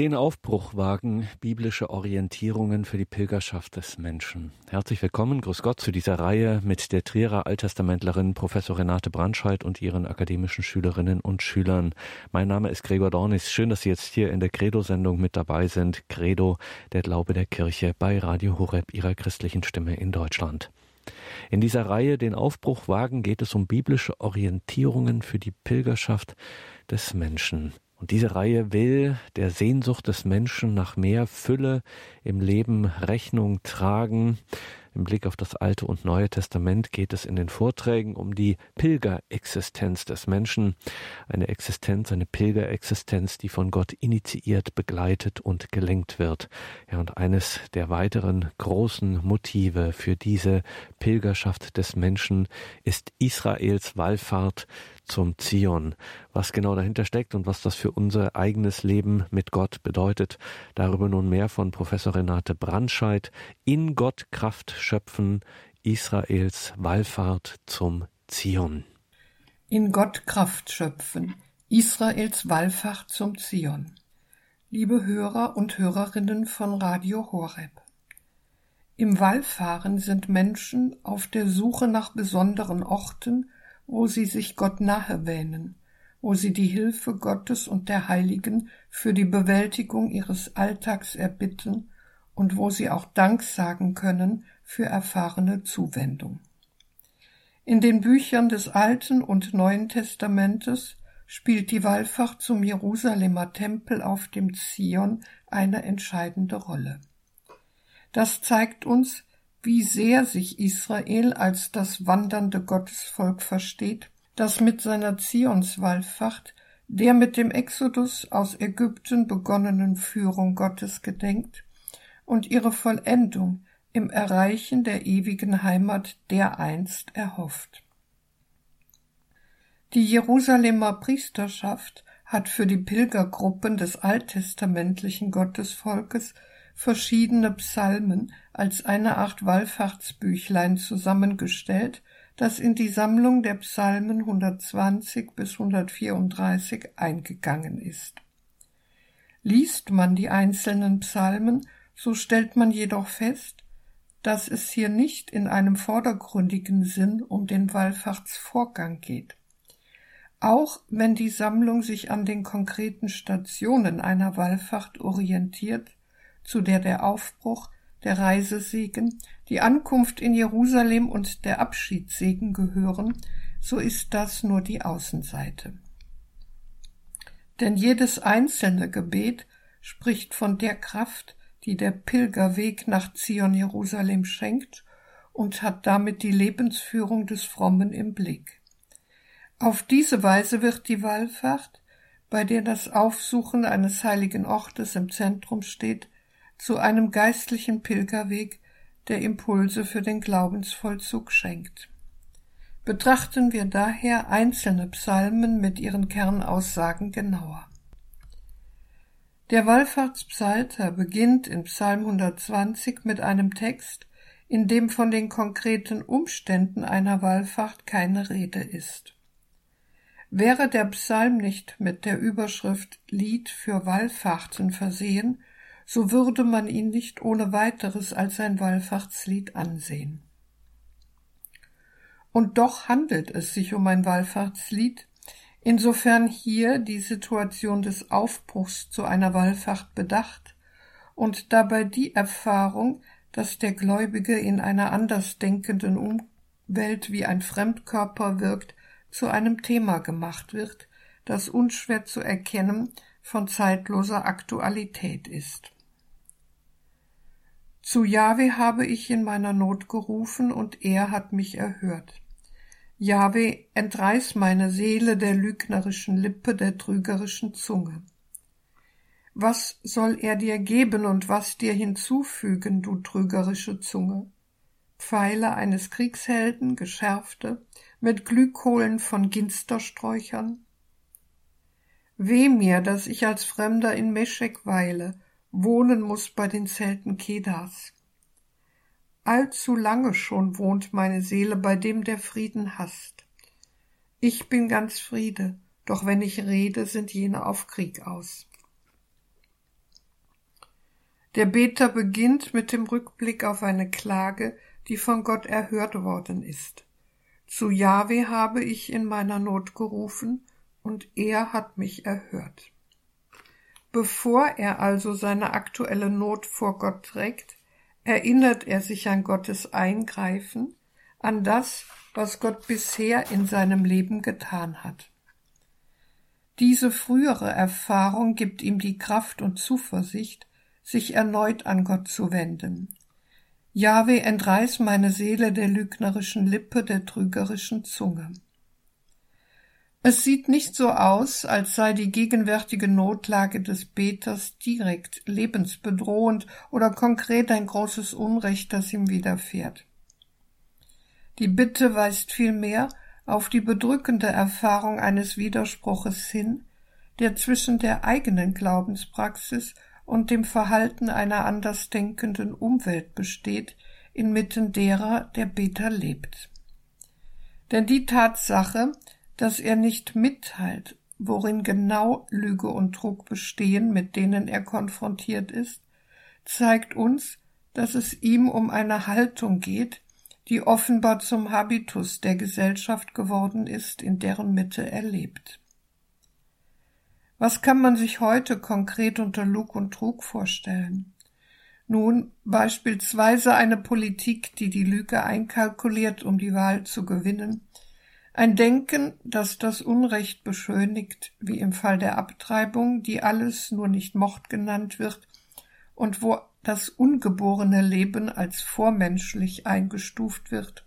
Den Aufbruch wagen biblische Orientierungen für die Pilgerschaft des Menschen. Herzlich willkommen, grüß Gott, zu dieser Reihe mit der Trierer Alttestamentlerin Professor Renate Brandscheid und ihren akademischen Schülerinnen und Schülern. Mein Name ist Gregor Dornis. Schön, dass Sie jetzt hier in der Credo-Sendung mit dabei sind. Credo, der Glaube der Kirche bei Radio Horeb, Ihrer christlichen Stimme in Deutschland. In dieser Reihe Den Aufbruch wagen geht es um biblische Orientierungen für die Pilgerschaft des Menschen. Und diese Reihe will der Sehnsucht des Menschen nach mehr Fülle im Leben Rechnung tragen. Im Blick auf das Alte und Neue Testament geht es in den Vorträgen um die Pilgerexistenz des Menschen. Eine Existenz, eine Pilgerexistenz, die von Gott initiiert, begleitet und gelenkt wird. Ja, und eines der weiteren großen Motive für diese Pilgerschaft des Menschen ist Israels Wallfahrt zum Zion. Was genau dahinter steckt und was das für unser eigenes Leben mit Gott bedeutet, darüber nun mehr von Professor Renate Brandscheid. In Gott Kraft schöpfen, Israels Wallfahrt zum Zion. In Gott Kraft schöpfen, Israels Wallfahrt zum Zion. Liebe Hörer und Hörerinnen von Radio Horeb. Im Wallfahren sind Menschen auf der Suche nach besonderen Orten, wo sie sich Gott nahe wähnen, wo sie die Hilfe Gottes und der Heiligen für die Bewältigung ihres Alltags erbitten und wo sie auch Dank sagen können für erfahrene Zuwendung. In den Büchern des Alten und Neuen Testamentes spielt die Wallfahrt zum Jerusalemer Tempel auf dem Zion eine entscheidende Rolle. Das zeigt uns, wie sehr sich Israel als das wandernde Gottesvolk versteht, das mit seiner Zionswallfahrt der mit dem Exodus aus Ägypten begonnenen Führung Gottes gedenkt und ihre Vollendung im Erreichen der ewigen Heimat dereinst erhofft. Die Jerusalemer Priesterschaft hat für die Pilgergruppen des alttestamentlichen Gottesvolkes verschiedene Psalmen als eine Art Wallfahrtsbüchlein zusammengestellt, das in die Sammlung der Psalmen 120 bis 134 eingegangen ist. Liest man die einzelnen Psalmen, so stellt man jedoch fest, dass es hier nicht in einem vordergründigen Sinn um den Wallfahrtsvorgang geht. Auch wenn die Sammlung sich an den konkreten Stationen einer Wallfahrt orientiert, zu der der Aufbruch, der Reisesegen, die Ankunft in Jerusalem und der Abschiedssegen gehören, so ist das nur die Außenseite. Denn jedes einzelne Gebet spricht von der Kraft, die der Pilgerweg nach Zion Jerusalem schenkt und hat damit die Lebensführung des Frommen im Blick. Auf diese Weise wird die Wallfahrt, bei der das Aufsuchen eines heiligen Ortes im Zentrum steht, zu einem geistlichen Pilgerweg, der Impulse für den Glaubensvollzug schenkt. Betrachten wir daher einzelne Psalmen mit ihren Kernaussagen genauer. Der Wallfahrtspsalter beginnt in Psalm 120 mit einem Text, in dem von den konkreten Umständen einer Wallfahrt keine Rede ist. Wäre der Psalm nicht mit der Überschrift Lied für Wallfahrten versehen, so würde man ihn nicht ohne weiteres als ein Wallfahrtslied ansehen. Und doch handelt es sich um ein Wallfahrtslied, insofern hier die Situation des Aufbruchs zu einer Wallfahrt bedacht und dabei die Erfahrung, dass der Gläubige in einer andersdenkenden Umwelt wie ein Fremdkörper wirkt, zu einem Thema gemacht wird, das unschwer zu erkennen von zeitloser Aktualität ist. Zu Jahwe habe ich in meiner Not gerufen, und er hat mich erhört. Jahwe, entreiß meine Seele der lügnerischen Lippe, der trügerischen Zunge. Was soll er dir geben und was dir hinzufügen, du trügerische Zunge? Pfeile eines Kriegshelden, geschärfte, mit Glühkohlen von Ginstersträuchern? Weh mir, dass ich als Fremder in Meschek weile wohnen muss bei den Zelten Kedars. Allzu lange schon wohnt meine Seele bei dem, der Frieden hasst. Ich bin ganz Friede, doch wenn ich rede, sind jene auf Krieg aus. Der Beter beginnt mit dem Rückblick auf eine Klage, die von Gott erhört worden ist. Zu Jahwe habe ich in meiner Not gerufen, und er hat mich erhört. Bevor er also seine aktuelle Not vor Gott trägt, erinnert er sich an Gottes Eingreifen, an das, was Gott bisher in seinem Leben getan hat. Diese frühere Erfahrung gibt ihm die Kraft und Zuversicht, sich erneut an Gott zu wenden. Jahwe, entreiß meine Seele der lügnerischen Lippe, der trügerischen Zunge. Es sieht nicht so aus, als sei die gegenwärtige Notlage des Beters direkt lebensbedrohend oder konkret ein großes Unrecht, das ihm widerfährt. Die Bitte weist vielmehr auf die bedrückende Erfahrung eines Widerspruches hin, der zwischen der eigenen Glaubenspraxis und dem Verhalten einer andersdenkenden Umwelt besteht, inmitten derer der Beter lebt. Denn die Tatsache, dass er nicht mitteilt, worin genau Lüge und Trug bestehen, mit denen er konfrontiert ist, zeigt uns, dass es ihm um eine Haltung geht, die offenbar zum Habitus der Gesellschaft geworden ist, in deren Mitte er lebt. Was kann man sich heute konkret unter Lug und Trug vorstellen? Nun, beispielsweise eine Politik, die die Lüge einkalkuliert, um die Wahl zu gewinnen, ein Denken, das das Unrecht beschönigt, wie im Fall der Abtreibung, die alles nur nicht Mord genannt wird, und wo das ungeborene Leben als vormenschlich eingestuft wird.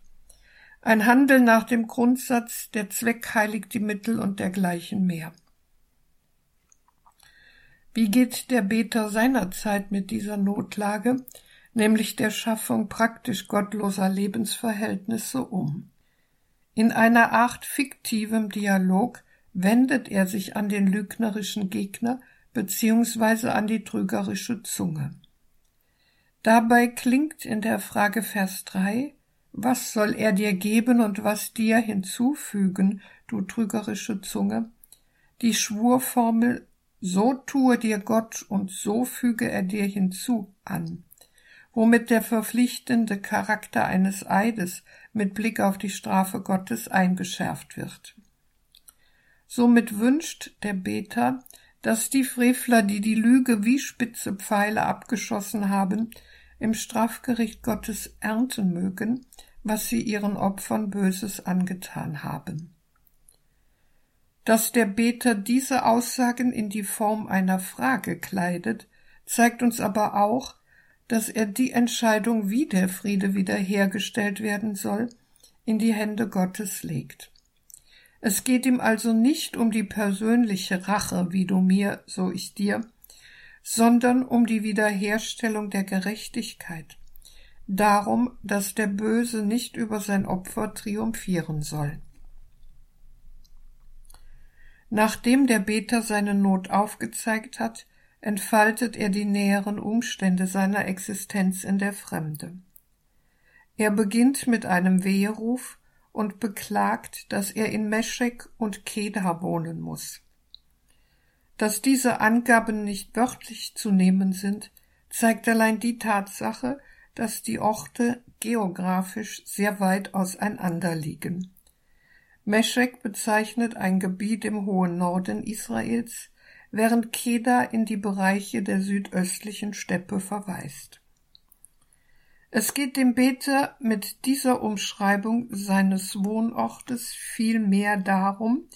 Ein Handel nach dem Grundsatz, der Zweck heiligt die Mittel und dergleichen mehr. Wie geht der Beter seinerzeit mit dieser Notlage, nämlich der Schaffung praktisch gottloser Lebensverhältnisse um? In einer Art fiktivem Dialog wendet er sich an den lügnerischen Gegner beziehungsweise an die trügerische Zunge. Dabei klingt in der Frage Vers 3, was soll er dir geben und was dir hinzufügen, du trügerische Zunge, die Schwurformel so tue dir Gott und so füge er dir hinzu an, womit der verpflichtende Charakter eines Eides mit Blick auf die Strafe Gottes eingeschärft wird. Somit wünscht der Beter, dass die Frevler, die die Lüge wie spitze Pfeile abgeschossen haben, im Strafgericht Gottes ernten mögen, was sie ihren Opfern Böses angetan haben. Dass der Beter diese Aussagen in die Form einer Frage kleidet, zeigt uns aber auch, dass er die Entscheidung, wie der Friede wiederhergestellt werden soll, in die Hände Gottes legt. Es geht ihm also nicht um die persönliche Rache, wie du mir, so ich dir, sondern um die Wiederherstellung der Gerechtigkeit, darum, dass der Böse nicht über sein Opfer triumphieren soll. Nachdem der Beter seine Not aufgezeigt hat, entfaltet er die näheren Umstände seiner Existenz in der Fremde. Er beginnt mit einem Weheruf und beklagt, dass er in Meschek und Kedar wohnen muss. Dass diese Angaben nicht wörtlich zu nehmen sind, zeigt allein die Tatsache, dass die Orte geografisch sehr weit auseinander liegen. Meschek bezeichnet ein Gebiet im hohen Norden Israels, während Kedar in die Bereiche der südöstlichen Steppe verweist. Es geht dem Beter mit dieser Umschreibung seines Wohnortes vielmehr darum,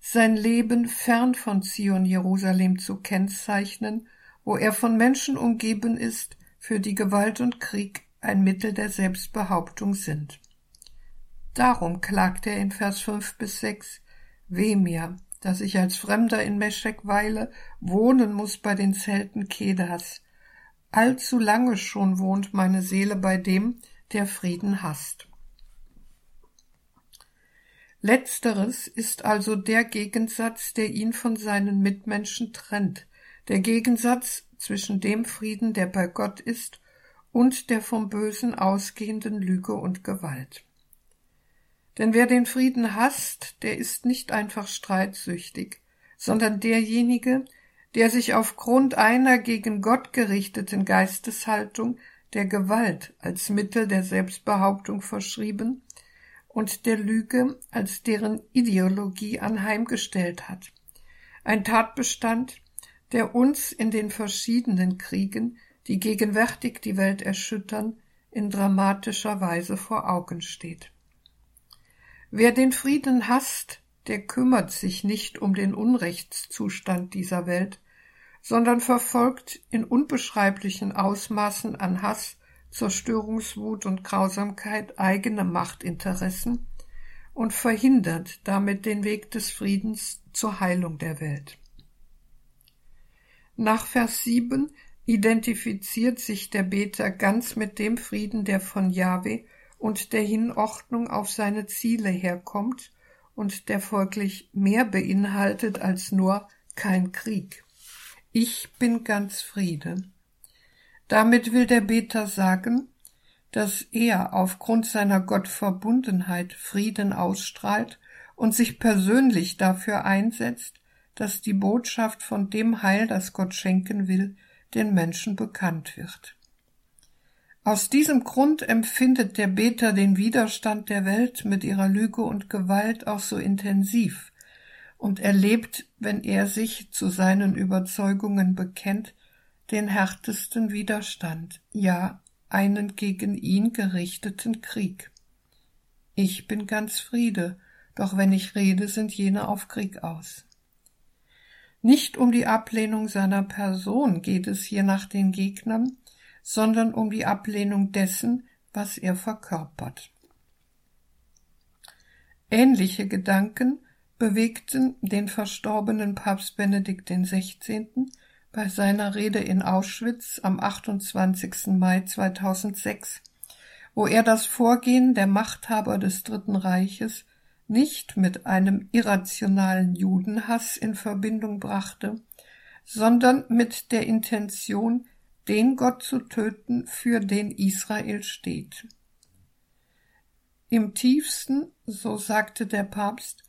sein Leben fern von Zion Jerusalem zu kennzeichnen, wo er von Menschen umgeben ist, für die Gewalt und Krieg ein Mittel der Selbstbehauptung sind. Darum klagt er in Vers fünf bis sechs Weh mir, dass ich als Fremder in Meschek weile, wohnen muss bei den Zelten Kedas. Allzu lange schon wohnt meine Seele bei dem, der Frieden hasst. Letzteres ist also der Gegensatz, der ihn von seinen Mitmenschen trennt, der Gegensatz zwischen dem Frieden, der bei Gott ist, und der vom Bösen ausgehenden Lüge und Gewalt. Denn wer den Frieden hasst, der ist nicht einfach streitsüchtig, sondern derjenige, der sich aufgrund einer gegen Gott gerichteten Geisteshaltung der Gewalt als Mittel der Selbstbehauptung verschrieben und der Lüge als deren Ideologie anheimgestellt hat. Ein Tatbestand, der uns in den verschiedenen Kriegen, die gegenwärtig die Welt erschüttern, in dramatischer Weise vor Augen steht. Wer den Frieden hasst, der kümmert sich nicht um den Unrechtszustand dieser Welt, sondern verfolgt in unbeschreiblichen Ausmaßen an Hass, Zerstörungswut und Grausamkeit eigene Machtinteressen und verhindert damit den Weg des Friedens zur Heilung der Welt. Nach Vers 7 identifiziert sich der Beter ganz mit dem Frieden, der von Jahwe und der Hinordnung auf seine Ziele herkommt und der folglich mehr beinhaltet als nur kein Krieg. Ich bin ganz Friede. Damit will der Beter sagen, dass er aufgrund seiner Gottverbundenheit Frieden ausstrahlt und sich persönlich dafür einsetzt, dass die Botschaft von dem Heil, das Gott schenken will, den Menschen bekannt wird. Aus diesem Grund empfindet der Beter den Widerstand der Welt mit ihrer Lüge und Gewalt auch so intensiv und erlebt, wenn er sich zu seinen Überzeugungen bekennt, den härtesten Widerstand, ja einen gegen ihn gerichteten Krieg. Ich bin ganz Friede, doch wenn ich rede, sind jene auf Krieg aus. Nicht um die Ablehnung seiner Person geht es hier nach den Gegnern, sondern um die Ablehnung dessen, was er verkörpert. Ähnliche Gedanken bewegten den verstorbenen Papst Benedikt XVI. bei seiner Rede in Auschwitz am 28. Mai 2006, wo er das Vorgehen der Machthaber des Dritten Reiches nicht mit einem irrationalen Judenhass in Verbindung brachte, sondern mit der Intention, den Gott zu töten, für den Israel steht. Im tiefsten, so sagte der Papst,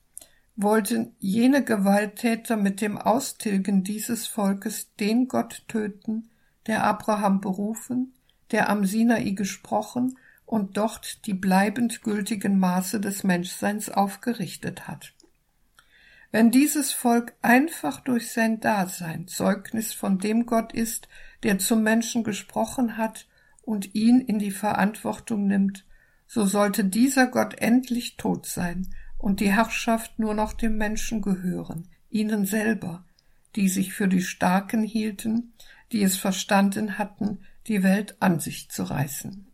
wollten jene Gewalttäter mit dem Austilgen dieses Volkes den Gott töten, der Abraham berufen, der am Sinai gesprochen und dort die bleibend gültigen Maße des Menschseins aufgerichtet hat. Wenn dieses Volk einfach durch sein Dasein Zeugnis von dem Gott ist, der zum Menschen gesprochen hat und ihn in die Verantwortung nimmt, so sollte dieser Gott endlich tot sein und die Herrschaft nur noch dem Menschen gehören, ihnen selber, die sich für die Starken hielten, die es verstanden hatten, die Welt an sich zu reißen.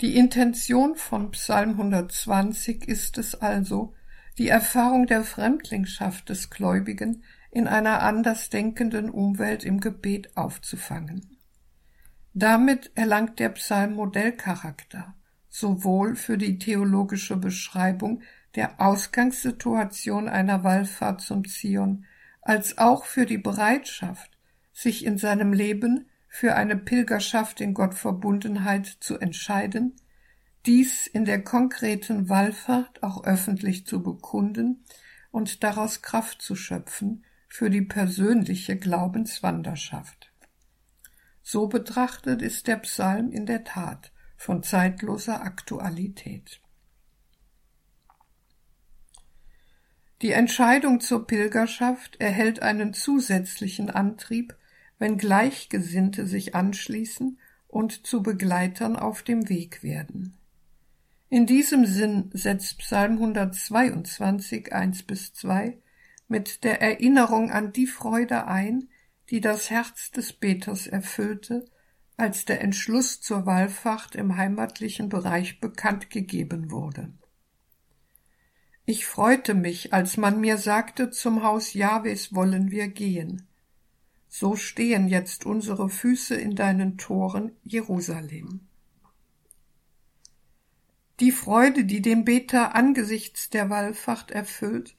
Die Intention von Psalm 120 ist es also, die Erfahrung der Fremdlingschaft des Gläubigen in einer andersdenkenden Umwelt im Gebet aufzufangen. Damit erlangt der Psalm Modellcharakter, sowohl für die theologische Beschreibung der Ausgangssituation einer Wallfahrt zum Zion, als auch für die Bereitschaft, sich in seinem Leben für eine Pilgerschaft in Gottverbundenheit zu entscheiden, dies in der konkreten Wallfahrt auch öffentlich zu bekunden und daraus Kraft zu schöpfen für die persönliche Glaubenswanderschaft. So betrachtet ist der Psalm in der Tat von zeitloser Aktualität. Die Entscheidung zur Pilgerschaft erhält einen zusätzlichen Antrieb wenn Gleichgesinnte sich anschließen und zu Begleitern auf dem Weg werden. In diesem Sinn setzt Psalm 122, 1 bis 2 mit der Erinnerung an die Freude ein, die das Herz des Beters erfüllte, als der Entschluss zur Wallfahrt im heimatlichen Bereich bekannt gegeben wurde. Ich freute mich, als man mir sagte, zum Haus Jahwes wollen wir gehen so stehen jetzt unsere Füße in deinen Toren, Jerusalem. Die Freude, die den Beter angesichts der Wallfahrt erfüllt,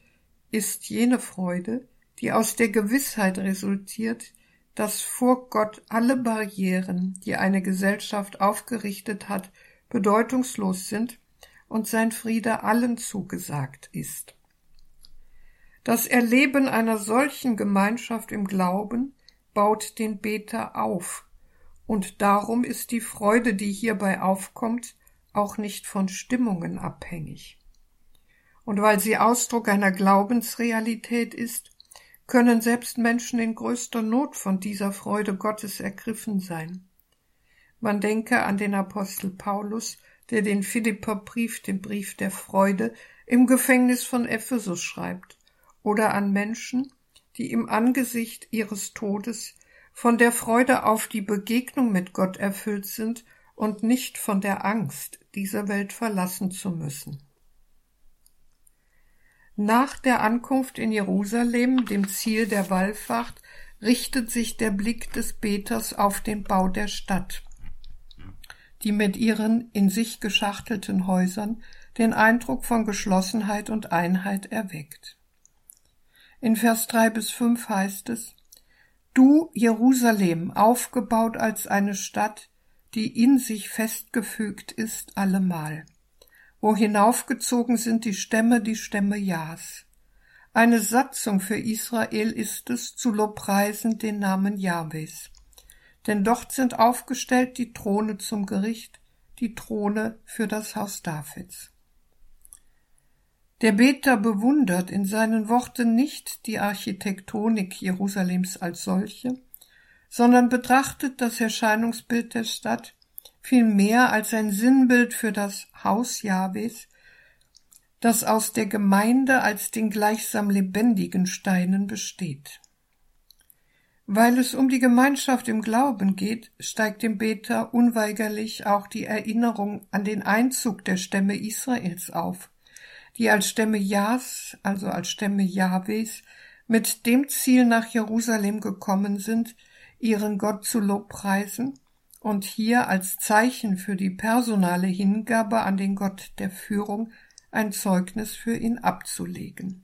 ist jene Freude, die aus der Gewissheit resultiert, dass vor Gott alle Barrieren, die eine Gesellschaft aufgerichtet hat, bedeutungslos sind und sein Friede allen zugesagt ist. Das Erleben einer solchen Gemeinschaft im Glauben baut den Beter auf, und darum ist die Freude, die hierbei aufkommt, auch nicht von Stimmungen abhängig. Und weil sie Ausdruck einer Glaubensrealität ist, können selbst Menschen in größter Not von dieser Freude Gottes ergriffen sein. Man denke an den Apostel Paulus, der den Philipperbrief, den Brief der Freude, im Gefängnis von Ephesus schreibt, oder an Menschen, die im Angesicht ihres Todes von der Freude auf die Begegnung mit Gott erfüllt sind und nicht von der Angst, diese Welt verlassen zu müssen. Nach der Ankunft in Jerusalem, dem Ziel der Wallfahrt, richtet sich der Blick des Beters auf den Bau der Stadt die mit ihren in sich geschachtelten Häusern den Eindruck von Geschlossenheit und Einheit erweckt. In Vers drei bis fünf heißt es Du, Jerusalem, aufgebaut als eine Stadt, die in sich festgefügt ist allemal, wo hinaufgezogen sind die Stämme, die Stämme Jas. Eine Satzung für Israel ist es, zu lobpreisen den Namen Jahwes denn dort sind aufgestellt die Throne zum Gericht, die Throne für das Haus Davids. Der Beter bewundert in seinen Worten nicht die Architektonik Jerusalems als solche, sondern betrachtet das Erscheinungsbild der Stadt vielmehr als ein Sinnbild für das Haus Jahwes, das aus der Gemeinde als den gleichsam lebendigen Steinen besteht. Weil es um die Gemeinschaft im Glauben geht, steigt dem Beter unweigerlich auch die Erinnerung an den Einzug der Stämme Israels auf, die als Stämme Jas, also als Stämme Jahwes, mit dem Ziel nach Jerusalem gekommen sind, ihren Gott zu lobpreisen und hier als Zeichen für die personale Hingabe an den Gott der Führung ein Zeugnis für ihn abzulegen.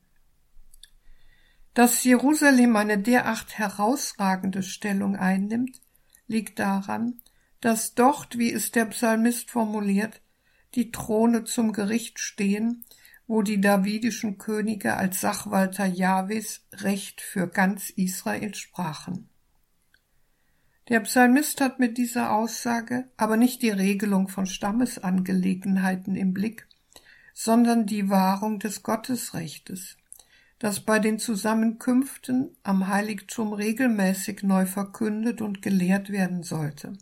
Dass Jerusalem eine derart herausragende Stellung einnimmt, liegt daran, dass dort, wie es der Psalmist formuliert, die Throne zum Gericht stehen, wo die davidischen Könige als Sachwalter Jahwes Recht für ganz Israel sprachen. Der Psalmist hat mit dieser Aussage aber nicht die Regelung von Stammesangelegenheiten im Blick, sondern die Wahrung des Gottesrechtes das bei den Zusammenkünften am Heiligtum regelmäßig neu verkündet und gelehrt werden sollte.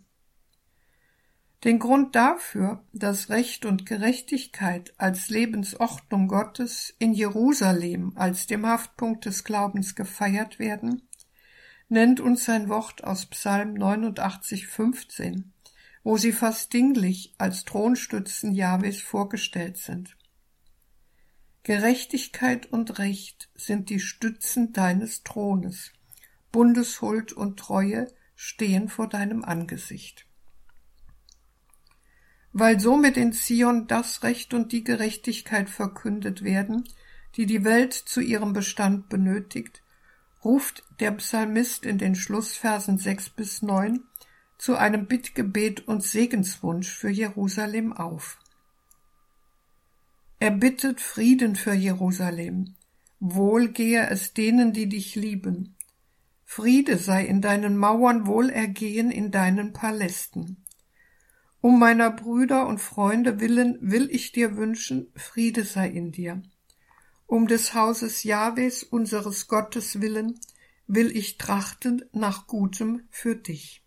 Den Grund dafür, dass Recht und Gerechtigkeit als Lebensordnung Gottes in Jerusalem als dem Haftpunkt des Glaubens gefeiert werden, nennt uns sein Wort aus Psalm 89, 15, wo sie fast dinglich als Thronstützen Jahwes vorgestellt sind. Gerechtigkeit und Recht sind die Stützen deines Thrones. Bundeshuld und Treue stehen vor deinem Angesicht. Weil somit in Zion das Recht und die Gerechtigkeit verkündet werden, die die Welt zu ihrem Bestand benötigt, ruft der Psalmist in den Schlussversen sechs bis neun zu einem Bittgebet und Segenswunsch für Jerusalem auf. Er bittet Frieden für Jerusalem. Wohl gehe es denen, die dich lieben. Friede sei in deinen Mauern, Wohlergehen in deinen Palästen. Um meiner Brüder und Freunde willen will ich dir wünschen, Friede sei in dir. Um des Hauses Jahwes, unseres Gottes willen, will ich trachten nach Gutem für dich.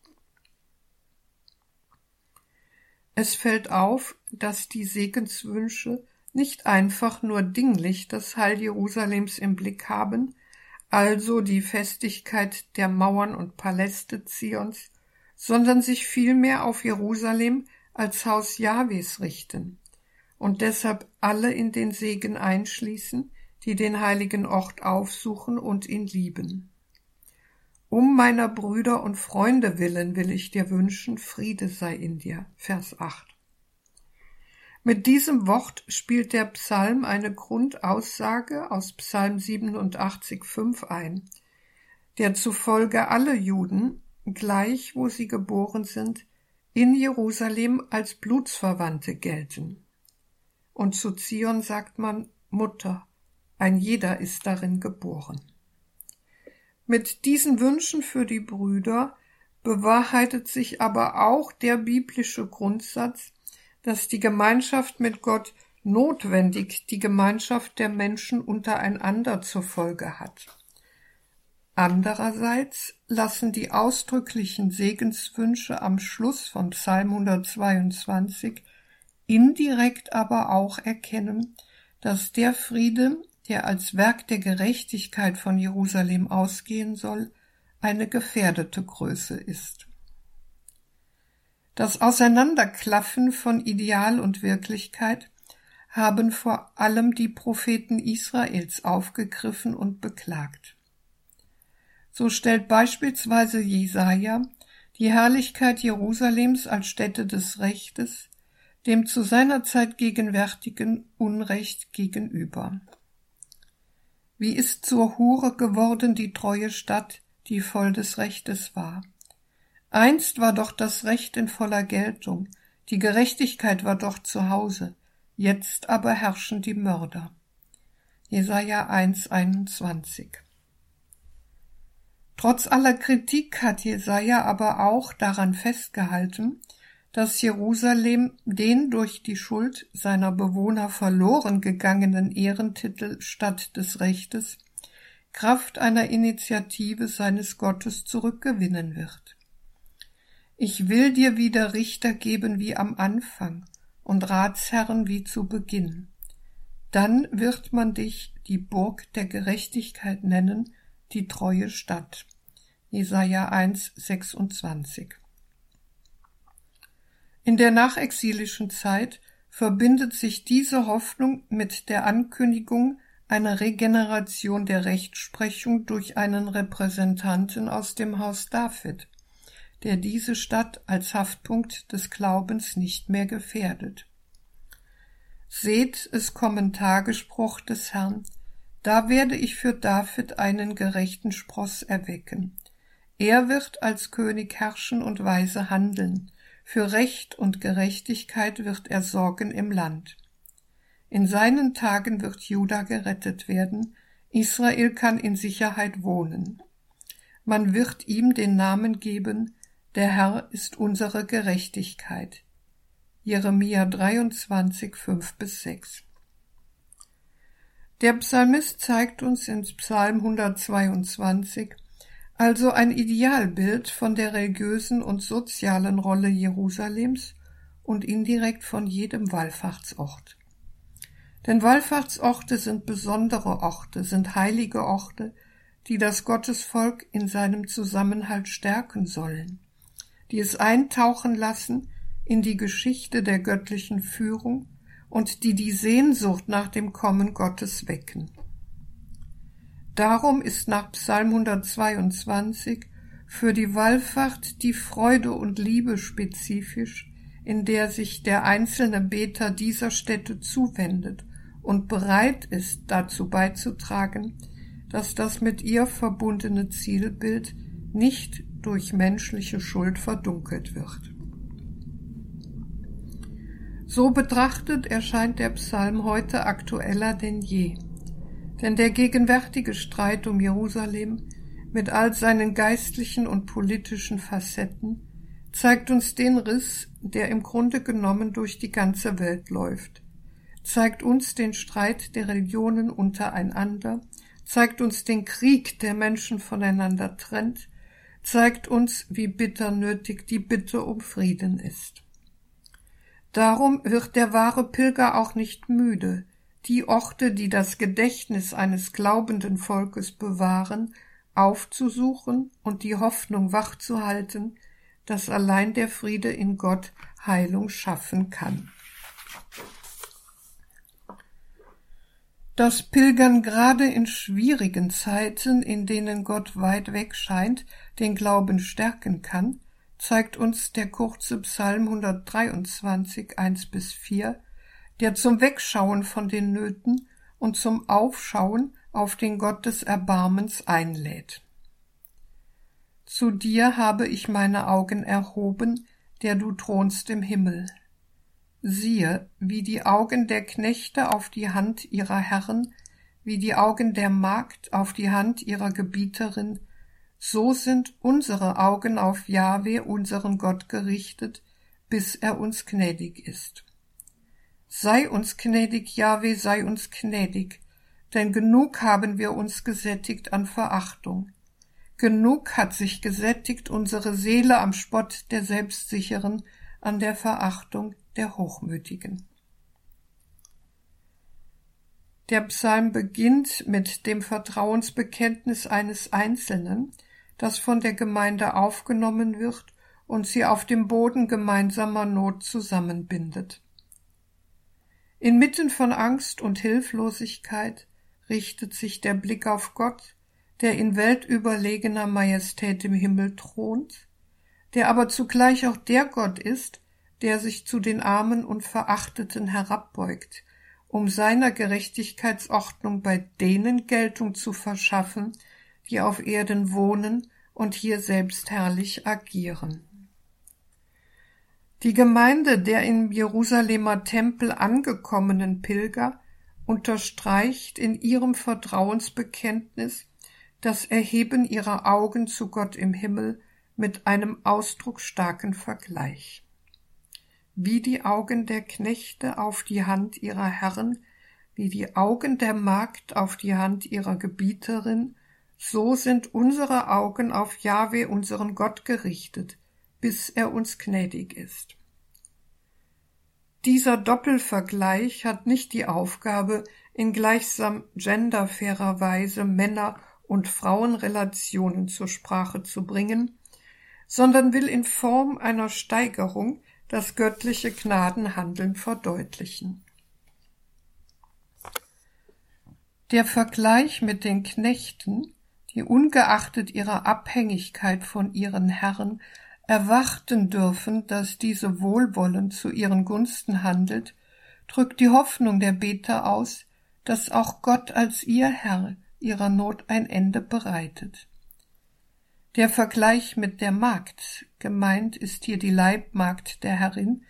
Es fällt auf, dass die Segenswünsche nicht einfach nur dinglich das Heil Jerusalems im Blick haben, also die Festigkeit der Mauern und Paläste Zions, sondern sich vielmehr auf Jerusalem als Haus Jahwes richten und deshalb alle in den Segen einschließen, die den heiligen Ort aufsuchen und ihn lieben. Um meiner Brüder und Freunde willen will ich dir wünschen, Friede sei in dir. Vers 8. Mit diesem Wort spielt der Psalm eine Grundaussage aus Psalm 87,5 ein, der zufolge alle Juden, gleich wo sie geboren sind, in Jerusalem als Blutsverwandte gelten. Und zu Zion sagt man Mutter, ein jeder ist darin geboren. Mit diesen Wünschen für die Brüder bewahrheitet sich aber auch der biblische Grundsatz, dass die Gemeinschaft mit Gott notwendig die Gemeinschaft der Menschen untereinander zur Folge hat. Andererseits lassen die ausdrücklichen Segenswünsche am Schluss von Psalm 122 indirekt aber auch erkennen, dass der Friede, der als Werk der Gerechtigkeit von Jerusalem ausgehen soll, eine gefährdete Größe ist. Das Auseinanderklaffen von Ideal und Wirklichkeit haben vor allem die Propheten Israels aufgegriffen und beklagt. So stellt beispielsweise Jesaja die Herrlichkeit Jerusalems als Stätte des Rechtes dem zu seiner Zeit gegenwärtigen Unrecht gegenüber. Wie ist zur Hure geworden die treue Stadt, die voll des Rechtes war? Einst war doch das Recht in voller Geltung, die Gerechtigkeit war doch zu Hause, jetzt aber herrschen die Mörder. Jesaja 1, 21. Trotz aller Kritik hat Jesaja aber auch daran festgehalten, dass Jerusalem den durch die Schuld seiner Bewohner verloren gegangenen Ehrentitel Stadt des Rechtes Kraft einer Initiative seines Gottes zurückgewinnen wird. Ich will dir wieder Richter geben wie am Anfang und Ratsherren wie zu Beginn. Dann wird man dich die Burg der Gerechtigkeit nennen, die treue Stadt. Jesaja 1, 26. In der nachexilischen Zeit verbindet sich diese Hoffnung mit der Ankündigung einer Regeneration der Rechtsprechung durch einen Repräsentanten aus dem Haus David, der diese Stadt als Haftpunkt des Glaubens nicht mehr gefährdet. Seht, es kommen Tagespruch des Herrn, da werde ich für David einen gerechten Spross erwecken. Er wird als König herrschen und weise handeln, für Recht und Gerechtigkeit wird er sorgen im Land. In seinen Tagen wird Juda gerettet werden, Israel kann in Sicherheit wohnen. Man wird ihm den Namen geben, der Herr ist unsere Gerechtigkeit. Jeremia 23, 5 bis 6. Der Psalmist zeigt uns in Psalm 122, also ein Idealbild von der religiösen und sozialen Rolle Jerusalems und indirekt von jedem Wallfahrtsort. Denn Wallfahrtsorte sind besondere Orte, sind heilige Orte, die das Gottesvolk in seinem Zusammenhalt stärken sollen, die es eintauchen lassen in die Geschichte der göttlichen Führung und die die Sehnsucht nach dem Kommen Gottes wecken. Darum ist nach Psalm 122 für die Wallfahrt die Freude und Liebe spezifisch, in der sich der einzelne Beter dieser Stätte zuwendet und bereit ist, dazu beizutragen, dass das mit ihr verbundene Zielbild nicht durch menschliche Schuld verdunkelt wird. So betrachtet erscheint der Psalm heute aktueller denn je. Denn der gegenwärtige Streit um Jerusalem mit all seinen geistlichen und politischen Facetten zeigt uns den Riss, der im Grunde genommen durch die ganze Welt läuft, zeigt uns den Streit der Religionen untereinander, zeigt uns den Krieg, der Menschen voneinander trennt, zeigt uns, wie bitter nötig die Bitte um Frieden ist. Darum wird der wahre Pilger auch nicht müde, die Orte, die das Gedächtnis eines glaubenden Volkes bewahren, aufzusuchen und die Hoffnung wachzuhalten, dass allein der Friede in Gott Heilung schaffen kann. Das Pilgern gerade in schwierigen Zeiten, in denen Gott weit weg scheint, den Glauben stärken kann, zeigt uns der kurze Psalm 123, 1 bis 4, der zum Wegschauen von den Nöten und zum Aufschauen auf den Gott des Erbarmens einlädt. Zu dir habe ich meine Augen erhoben, der du thronst im Himmel. Siehe, wie die Augen der Knechte auf die Hand ihrer Herren, wie die Augen der Magd auf die Hand ihrer Gebieterin, so sind unsere Augen auf Jahwe, unseren Gott, gerichtet, bis er uns gnädig ist. Sei uns gnädig, Jahwe, sei uns gnädig, denn genug haben wir uns gesättigt an Verachtung. Genug hat sich gesättigt unsere Seele am Spott der Selbstsicheren, an der Verachtung der Hochmütigen. Der Psalm beginnt mit dem Vertrauensbekenntnis eines Einzelnen, das von der Gemeinde aufgenommen wird und sie auf dem Boden gemeinsamer Not zusammenbindet. Inmitten von Angst und Hilflosigkeit richtet sich der Blick auf Gott, der in weltüberlegener Majestät im Himmel thront, der aber zugleich auch der Gott ist, der sich zu den Armen und Verachteten herabbeugt, um seiner Gerechtigkeitsordnung bei denen Geltung zu verschaffen, die auf Erden wohnen und hier selbst herrlich agieren. Die Gemeinde der im Jerusalemer Tempel angekommenen Pilger unterstreicht in ihrem Vertrauensbekenntnis das Erheben ihrer Augen zu Gott im Himmel mit einem ausdrucksstarken Vergleich. Wie die Augen der Knechte auf die Hand ihrer Herren, wie die Augen der Magd auf die Hand ihrer Gebieterin, so sind unsere Augen auf Jahwe, unseren Gott, gerichtet, bis er uns gnädig ist. Dieser Doppelvergleich hat nicht die Aufgabe, in gleichsam genderfairer Weise Männer- und Frauenrelationen zur Sprache zu bringen, sondern will in Form einer Steigerung das göttliche Gnadenhandeln verdeutlichen. Der Vergleich mit den Knechten, die ungeachtet ihrer Abhängigkeit von ihren Herren erwarten dürfen, dass diese wohlwollend zu ihren Gunsten handelt, drückt die Hoffnung der Beter aus, dass auch Gott als ihr Herr ihrer Not ein Ende bereitet. Der Vergleich mit der Magd, gemeint ist hier die Leibmagd der Herrin,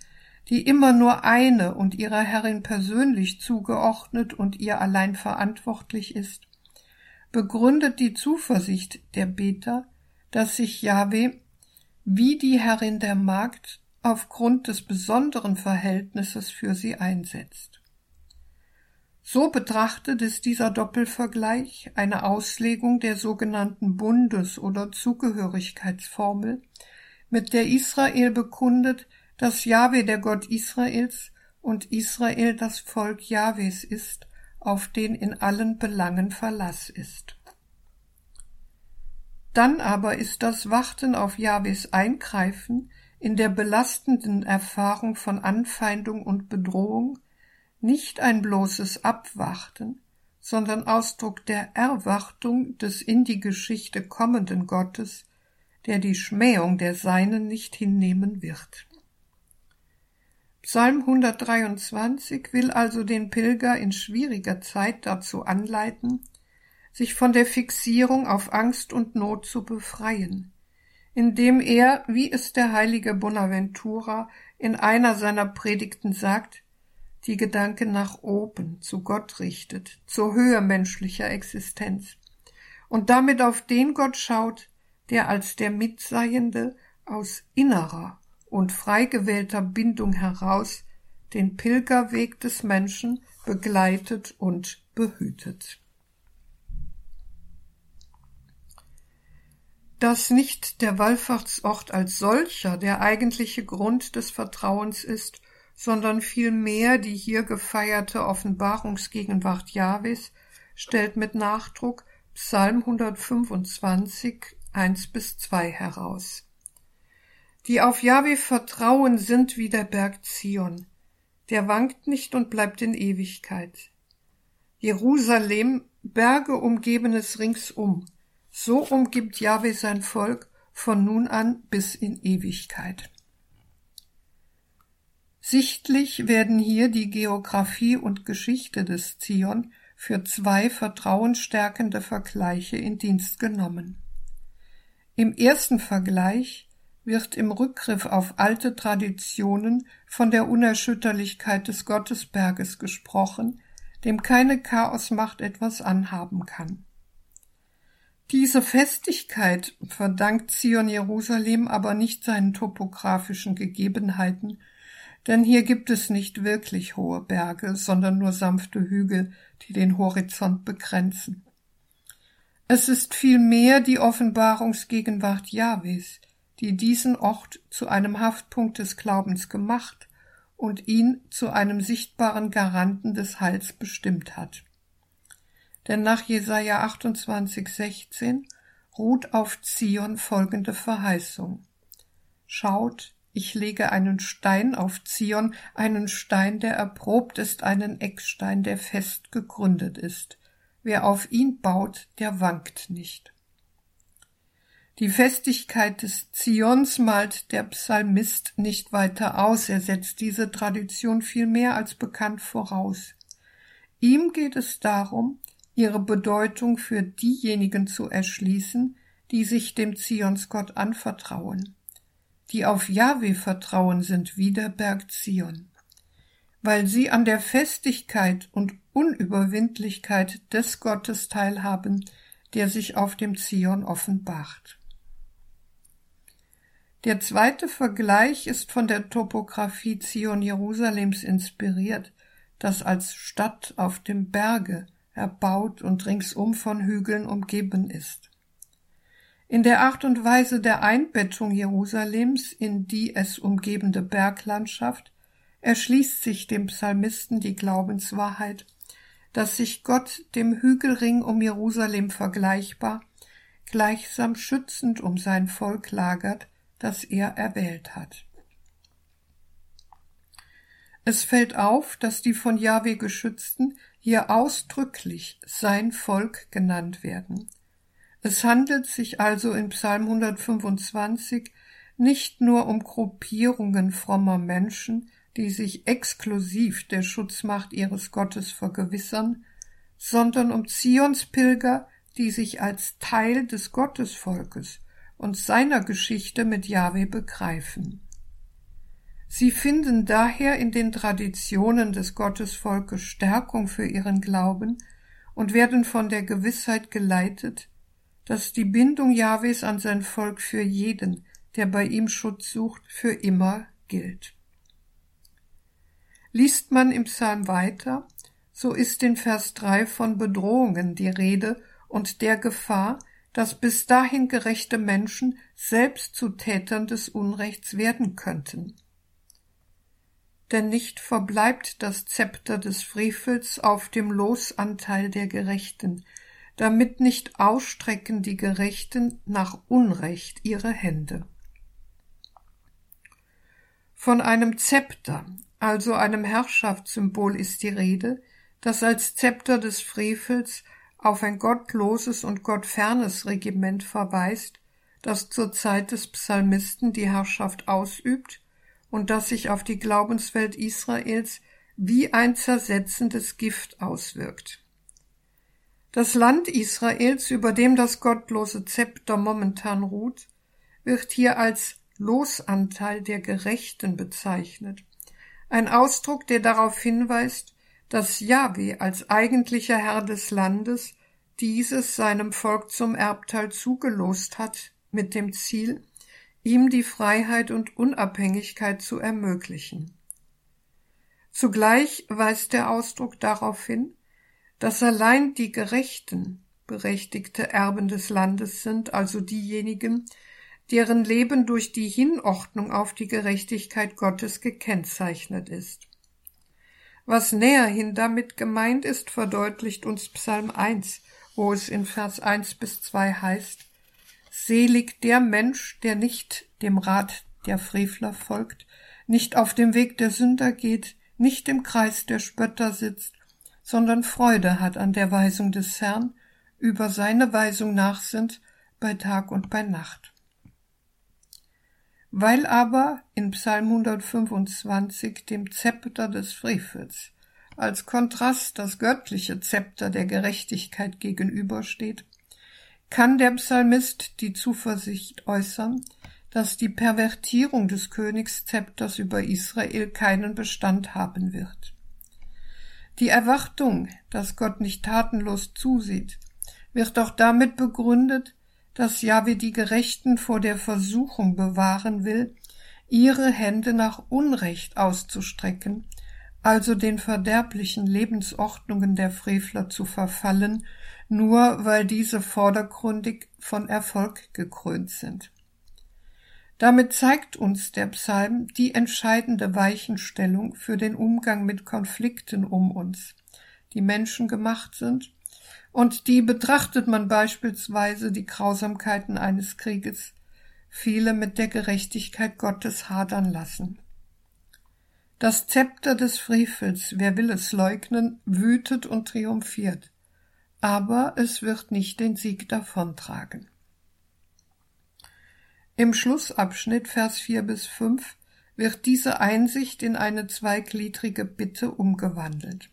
die immer nur eine und ihrer Herrin persönlich zugeordnet und ihr allein verantwortlich ist, begründet die Zuversicht der Beter, dass sich Jahwe wie die Herrin der Magd aufgrund des besonderen Verhältnisses für sie einsetzt. So betrachtet ist dieser Doppelvergleich eine Auslegung der sogenannten Bundes- oder Zugehörigkeitsformel, mit der Israel bekundet, dass Jahwe der Gott Israels und Israel das Volk Jahwes ist, auf den in allen Belangen Verlass ist. Dann aber ist das Warten auf Jahwes Eingreifen in der belastenden Erfahrung von Anfeindung und Bedrohung nicht ein bloßes Abwarten, sondern Ausdruck der Erwartung des in die Geschichte kommenden Gottes, der die Schmähung der Seinen nicht hinnehmen wird. Psalm 123 will also den Pilger in schwieriger Zeit dazu anleiten, sich von der Fixierung auf Angst und Not zu befreien, indem er, wie es der heilige Bonaventura in einer seiner Predigten sagt, die Gedanken nach oben zu Gott richtet, zur Höhe menschlicher Existenz, und damit auf den Gott schaut, der als der Mitseiende aus innerer und frei gewählter Bindung heraus den Pilgerweg des Menschen begleitet und behütet. Dass nicht der Wallfahrtsort als solcher der eigentliche Grund des Vertrauens ist, sondern vielmehr die hier gefeierte Offenbarungsgegenwart Jahwes, stellt mit Nachdruck Psalm 125, 1 bis 2 heraus. Die auf Jahwe vertrauen sind wie der Berg Zion. Der wankt nicht und bleibt in Ewigkeit. Jerusalem, Berge umgeben es ringsum. So umgibt Jahwe sein Volk von nun an bis in Ewigkeit. Sichtlich werden hier die Geographie und Geschichte des Zion für zwei vertrauensstärkende Vergleiche in Dienst genommen. Im ersten Vergleich wird im Rückgriff auf alte Traditionen von der Unerschütterlichkeit des Gottesberges gesprochen, dem keine Chaosmacht etwas anhaben kann. Diese Festigkeit verdankt Zion Jerusalem aber nicht seinen topografischen Gegebenheiten, denn hier gibt es nicht wirklich hohe Berge, sondern nur sanfte Hügel, die den Horizont begrenzen. Es ist vielmehr die Offenbarungsgegenwart Jahwes, die diesen Ort zu einem Haftpunkt des Glaubens gemacht und ihn zu einem sichtbaren Garanten des Heils bestimmt hat. Denn nach Jesaja 28, 16 ruht auf Zion folgende Verheißung. Schaut, ich lege einen Stein auf Zion, einen Stein, der erprobt ist, einen Eckstein, der fest gegründet ist. Wer auf ihn baut, der wankt nicht. Die Festigkeit des Zions malt der Psalmist nicht weiter aus, er setzt diese Tradition viel mehr als bekannt voraus. Ihm geht es darum, ihre Bedeutung für diejenigen zu erschließen, die sich dem Zionsgott anvertrauen. Die auf Jahwe vertrauen, sind wie der Berg Zion. Weil sie an der Festigkeit und Unüberwindlichkeit des Gottes teilhaben, der sich auf dem Zion offenbart. Der zweite Vergleich ist von der Topographie Zion Jerusalems inspiriert, das als Stadt auf dem Berge erbaut und ringsum von Hügeln umgeben ist. In der Art und Weise der Einbettung Jerusalems in die es umgebende Berglandschaft erschließt sich dem Psalmisten die Glaubenswahrheit, dass sich Gott dem Hügelring um Jerusalem vergleichbar, gleichsam schützend um sein Volk lagert, das er erwählt hat. Es fällt auf, dass die von Jahwe geschützten hier ausdrücklich sein Volk genannt werden. Es handelt sich also in Psalm 125 nicht nur um Gruppierungen frommer Menschen, die sich exklusiv der Schutzmacht ihres Gottes vergewissern, sondern um Zionspilger, die sich als Teil des Gottesvolkes und seiner Geschichte mit Jahwe begreifen. Sie finden daher in den Traditionen des Gottesvolkes Stärkung für ihren Glauben und werden von der Gewissheit geleitet, dass die Bindung Jahwes an sein Volk für jeden, der bei ihm Schutz sucht, für immer gilt. Liest man im Psalm weiter, so ist in Vers 3 von Bedrohungen die Rede und der Gefahr, dass bis dahin gerechte Menschen selbst zu Tätern des Unrechts werden könnten. Denn nicht verbleibt das Zepter des Frevels auf dem Losanteil der Gerechten, damit nicht ausstrecken die Gerechten nach Unrecht ihre Hände. Von einem Zepter, also einem Herrschaftssymbol ist die Rede, das als Zepter des Frevels auf ein gottloses und gottfernes Regiment verweist, das zur Zeit des Psalmisten die Herrschaft ausübt und das sich auf die Glaubenswelt Israels wie ein zersetzendes Gift auswirkt. Das Land Israels, über dem das gottlose Zepter momentan ruht, wird hier als Losanteil der Gerechten bezeichnet ein Ausdruck, der darauf hinweist, dass Yahweh als eigentlicher Herr des Landes dieses seinem Volk zum Erbteil zugelost hat, mit dem Ziel, ihm die Freiheit und Unabhängigkeit zu ermöglichen. Zugleich weist der Ausdruck darauf hin, dass allein die Gerechten berechtigte Erben des Landes sind, also diejenigen, deren Leben durch die Hinordnung auf die Gerechtigkeit Gottes gekennzeichnet ist. Was näherhin damit gemeint ist, verdeutlicht uns Psalm 1, wo es in Vers 1 bis 2 heißt, Selig der Mensch, der nicht dem Rat der Frevler folgt, nicht auf dem Weg der Sünder geht, nicht im Kreis der Spötter sitzt, sondern Freude hat an der Weisung des Herrn, über seine Weisung nachsinnt bei Tag und bei Nacht. Weil aber in Psalm 125 dem Zepter des Frevels als Kontrast das göttliche Zepter der Gerechtigkeit gegenübersteht, kann der Psalmist die Zuversicht äußern, dass die Pervertierung des Königszepters über Israel keinen Bestand haben wird. Die Erwartung, dass Gott nicht tatenlos zusieht, wird auch damit begründet, dass Jahwe die Gerechten vor der Versuchung bewahren will, ihre Hände nach Unrecht auszustrecken, also den verderblichen Lebensordnungen der Frevler zu verfallen, nur weil diese vordergründig von Erfolg gekrönt sind. Damit zeigt uns der Psalm die entscheidende Weichenstellung für den Umgang mit Konflikten um uns, die Menschen gemacht sind, und die betrachtet man beispielsweise die Grausamkeiten eines Krieges, viele mit der Gerechtigkeit Gottes hadern lassen. Das Zepter des Frevels, wer will es leugnen, wütet und triumphiert, aber es wird nicht den Sieg davontragen. Im Schlussabschnitt Vers 4 bis 5 wird diese Einsicht in eine zweigliedrige Bitte umgewandelt.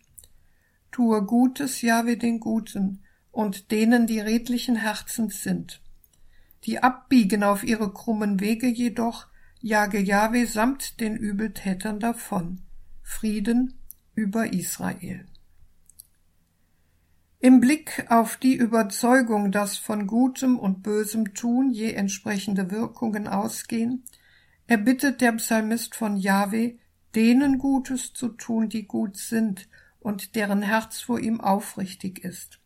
Tue Gutes, Jahwe den Guten, und denen, die redlichen Herzens sind. Die abbiegen auf ihre krummen Wege jedoch, jage Jahwe samt den Übeltätern davon. Frieden über Israel. Im Blick auf die Überzeugung, dass von Gutem und Bösem Tun je entsprechende Wirkungen ausgehen, erbittet der Psalmist von Jahwe, denen Gutes zu tun, die gut sind und deren Herz vor ihm aufrichtig ist.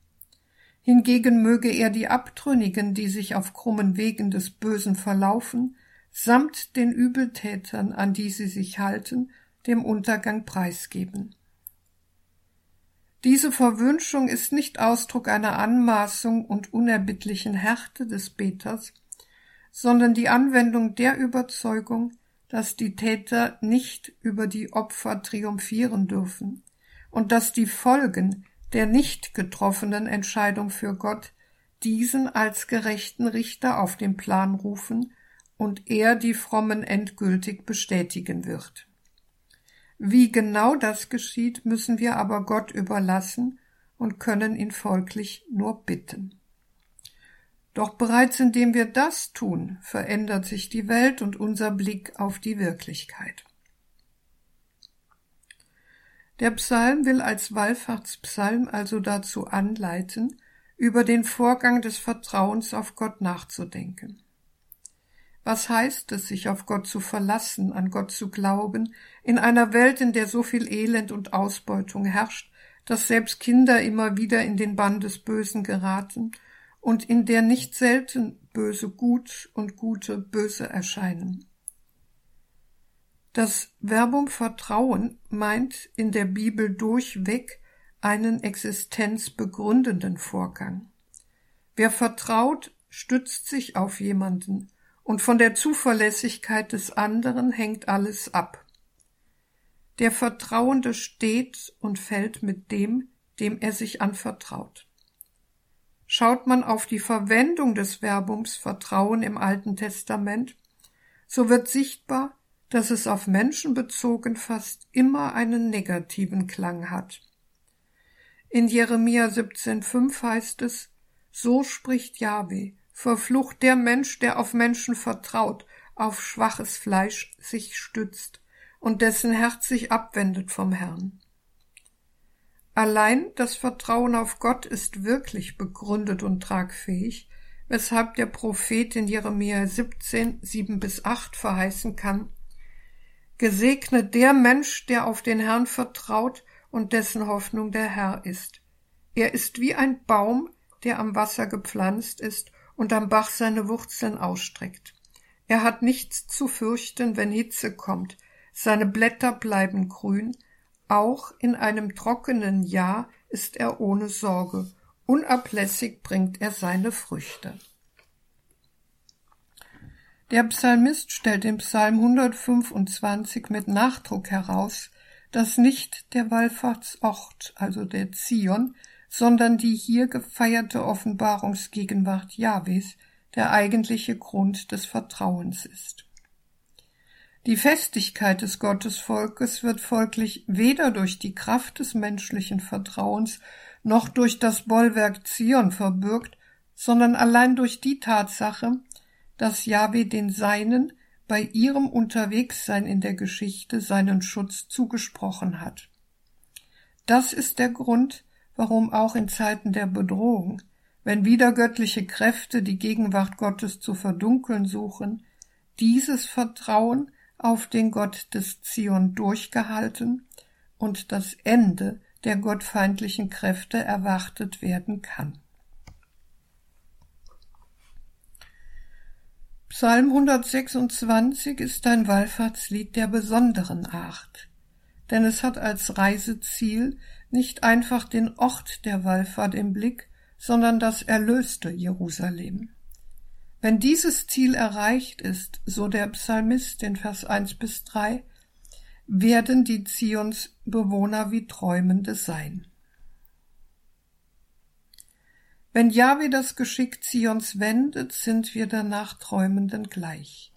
Hingegen möge er die Abtrünnigen, die sich auf krummen Wegen des Bösen verlaufen, samt den Übeltätern, an die sie sich halten, dem Untergang preisgeben. Diese Verwünschung ist nicht Ausdruck einer Anmaßung und unerbittlichen Härte des Beters, sondern die Anwendung der Überzeugung, dass die Täter nicht über die Opfer triumphieren dürfen und dass die Folgen der nicht getroffenen Entscheidung für Gott diesen als gerechten Richter auf den Plan rufen und er die Frommen endgültig bestätigen wird. Wie genau das geschieht, müssen wir aber Gott überlassen und können ihn folglich nur bitten. Doch bereits indem wir das tun, verändert sich die Welt und unser Blick auf die Wirklichkeit. Der Psalm will als Wallfahrtspsalm also dazu anleiten, über den Vorgang des Vertrauens auf Gott nachzudenken. Was heißt es, sich auf Gott zu verlassen, an Gott zu glauben, in einer Welt, in der so viel Elend und Ausbeutung herrscht, dass selbst Kinder immer wieder in den Bann des Bösen geraten und in der nicht selten Böse gut und Gute böse erscheinen? Das Verbum Vertrauen meint in der Bibel durchweg einen existenzbegründenden Vorgang. Wer vertraut, stützt sich auf jemanden, und von der Zuverlässigkeit des anderen hängt alles ab. Der Vertrauende steht und fällt mit dem, dem er sich anvertraut. Schaut man auf die Verwendung des Verbums Vertrauen im Alten Testament, so wird sichtbar, dass es auf Menschen bezogen fast immer einen negativen Klang hat. In Jeremia 17,5 heißt es, so spricht Jahwe, Verflucht der Mensch, der auf Menschen vertraut, auf schwaches Fleisch sich stützt und dessen Herz sich abwendet vom Herrn. Allein das Vertrauen auf Gott ist wirklich begründet und tragfähig, weshalb der Prophet in Jeremia 17, 7 bis 8 verheißen kann, Gesegnet der Mensch, der auf den Herrn vertraut und dessen Hoffnung der Herr ist. Er ist wie ein Baum, der am Wasser gepflanzt ist und am Bach seine Wurzeln ausstreckt. Er hat nichts zu fürchten, wenn Hitze kommt, seine Blätter bleiben grün, auch in einem trockenen Jahr ist er ohne Sorge, unablässig bringt er seine Früchte. Der Psalmist stellt im Psalm 125 mit Nachdruck heraus, dass nicht der Wallfahrtsort, also der Zion, sondern die hier gefeierte Offenbarungsgegenwart Jahwes der eigentliche Grund des Vertrauens ist. Die Festigkeit des Gottesvolkes wird folglich weder durch die Kraft des menschlichen Vertrauens noch durch das Bollwerk Zion verbürgt, sondern allein durch die Tatsache, dass Jahwe den Seinen bei ihrem Unterwegssein in der Geschichte seinen Schutz zugesprochen hat. Das ist der Grund, warum auch in Zeiten der Bedrohung, wenn widergöttliche Kräfte die Gegenwart Gottes zu verdunkeln suchen, dieses Vertrauen auf den Gott des Zion durchgehalten und das Ende der gottfeindlichen Kräfte erwartet werden kann. Psalm 126 ist ein Wallfahrtslied der besonderen Art, denn es hat als Reiseziel nicht einfach den Ort der Wallfahrt im Blick, sondern das erlöste Jerusalem. Wenn dieses Ziel erreicht ist, so der Psalmist in Vers 1 bis 3, werden die Zions Bewohner wie Träumende sein. Wenn Jahwe das Geschick Zions wendet, sind wir danach Träumenden gleich.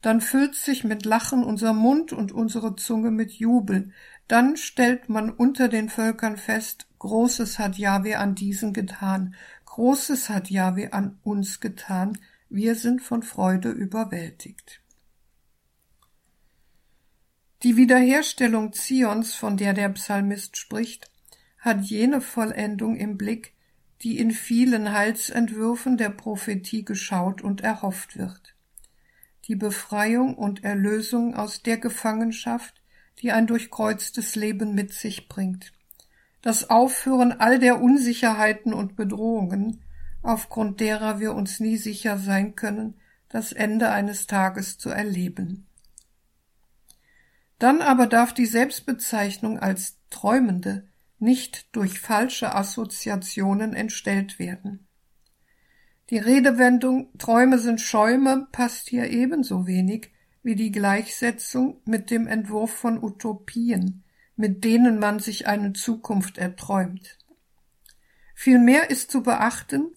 Dann füllt sich mit Lachen unser Mund und unsere Zunge mit Jubel. Dann stellt man unter den Völkern fest, Großes hat Jahwe an diesen getan, Großes hat Jahwe an uns getan, wir sind von Freude überwältigt. Die Wiederherstellung Zions, von der der Psalmist spricht, hat jene Vollendung im Blick, die in vielen Heilsentwürfen der Prophetie geschaut und erhofft wird. Die Befreiung und Erlösung aus der Gefangenschaft, die ein durchkreuztes Leben mit sich bringt. Das Aufhören all der Unsicherheiten und Bedrohungen, aufgrund derer wir uns nie sicher sein können, das Ende eines Tages zu erleben. Dann aber darf die Selbstbezeichnung als Träumende nicht durch falsche Assoziationen entstellt werden. Die Redewendung Träume sind Schäume passt hier ebenso wenig wie die Gleichsetzung mit dem Entwurf von Utopien, mit denen man sich eine Zukunft erträumt. Vielmehr ist zu beachten,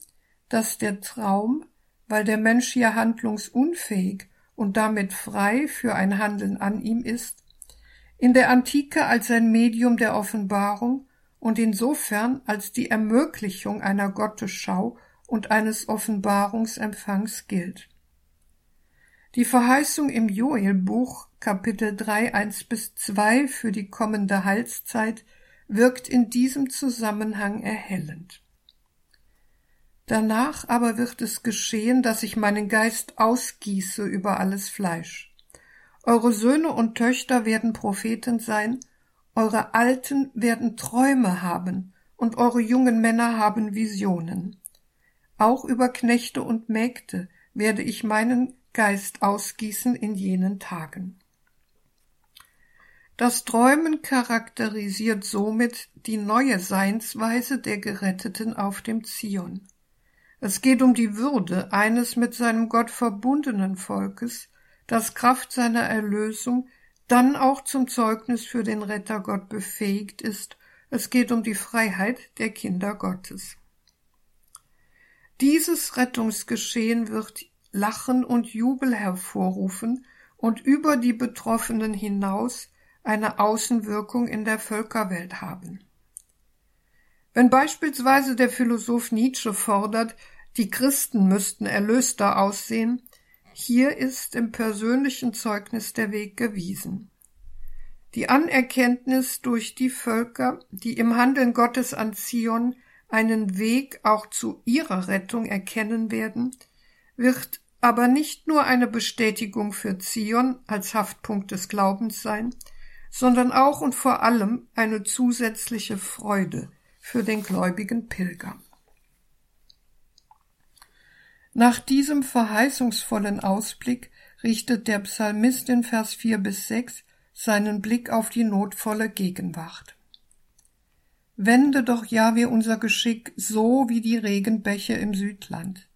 dass der Traum, weil der Mensch hier handlungsunfähig und damit frei für ein Handeln an ihm ist, in der Antike als ein Medium der Offenbarung und insofern als die Ermöglichung einer Gottesschau und eines Offenbarungsempfangs gilt. Die Verheißung im Joelbuch Kapitel 3, 1 bis 2 für die kommende Heilszeit wirkt in diesem Zusammenhang erhellend. Danach aber wird es geschehen, dass ich meinen Geist ausgieße über alles Fleisch. Eure Söhne und Töchter werden Propheten sein, eure Alten werden Träume haben, und eure jungen Männer haben Visionen. Auch über Knechte und Mägde werde ich meinen Geist ausgießen in jenen Tagen. Das Träumen charakterisiert somit die neue Seinsweise der Geretteten auf dem Zion. Es geht um die Würde eines mit seinem Gott verbundenen Volkes, das Kraft seiner Erlösung dann auch zum Zeugnis für den Rettergott befähigt ist. Es geht um die Freiheit der Kinder Gottes. Dieses Rettungsgeschehen wird Lachen und Jubel hervorrufen und über die Betroffenen hinaus eine Außenwirkung in der Völkerwelt haben. Wenn beispielsweise der Philosoph Nietzsche fordert, die Christen müssten erlöster aussehen, hier ist im persönlichen Zeugnis der Weg gewiesen. Die Anerkenntnis durch die Völker, die im Handeln Gottes an Zion einen Weg auch zu ihrer Rettung erkennen werden, wird aber nicht nur eine Bestätigung für Zion als Haftpunkt des Glaubens sein, sondern auch und vor allem eine zusätzliche Freude für den gläubigen Pilger. Nach diesem verheißungsvollen Ausblick richtet der Psalmist in Vers 4 bis 6 seinen Blick auf die notvolle Gegenwart. Wende doch Jahwe unser Geschick so wie die Regenbäche im Südland,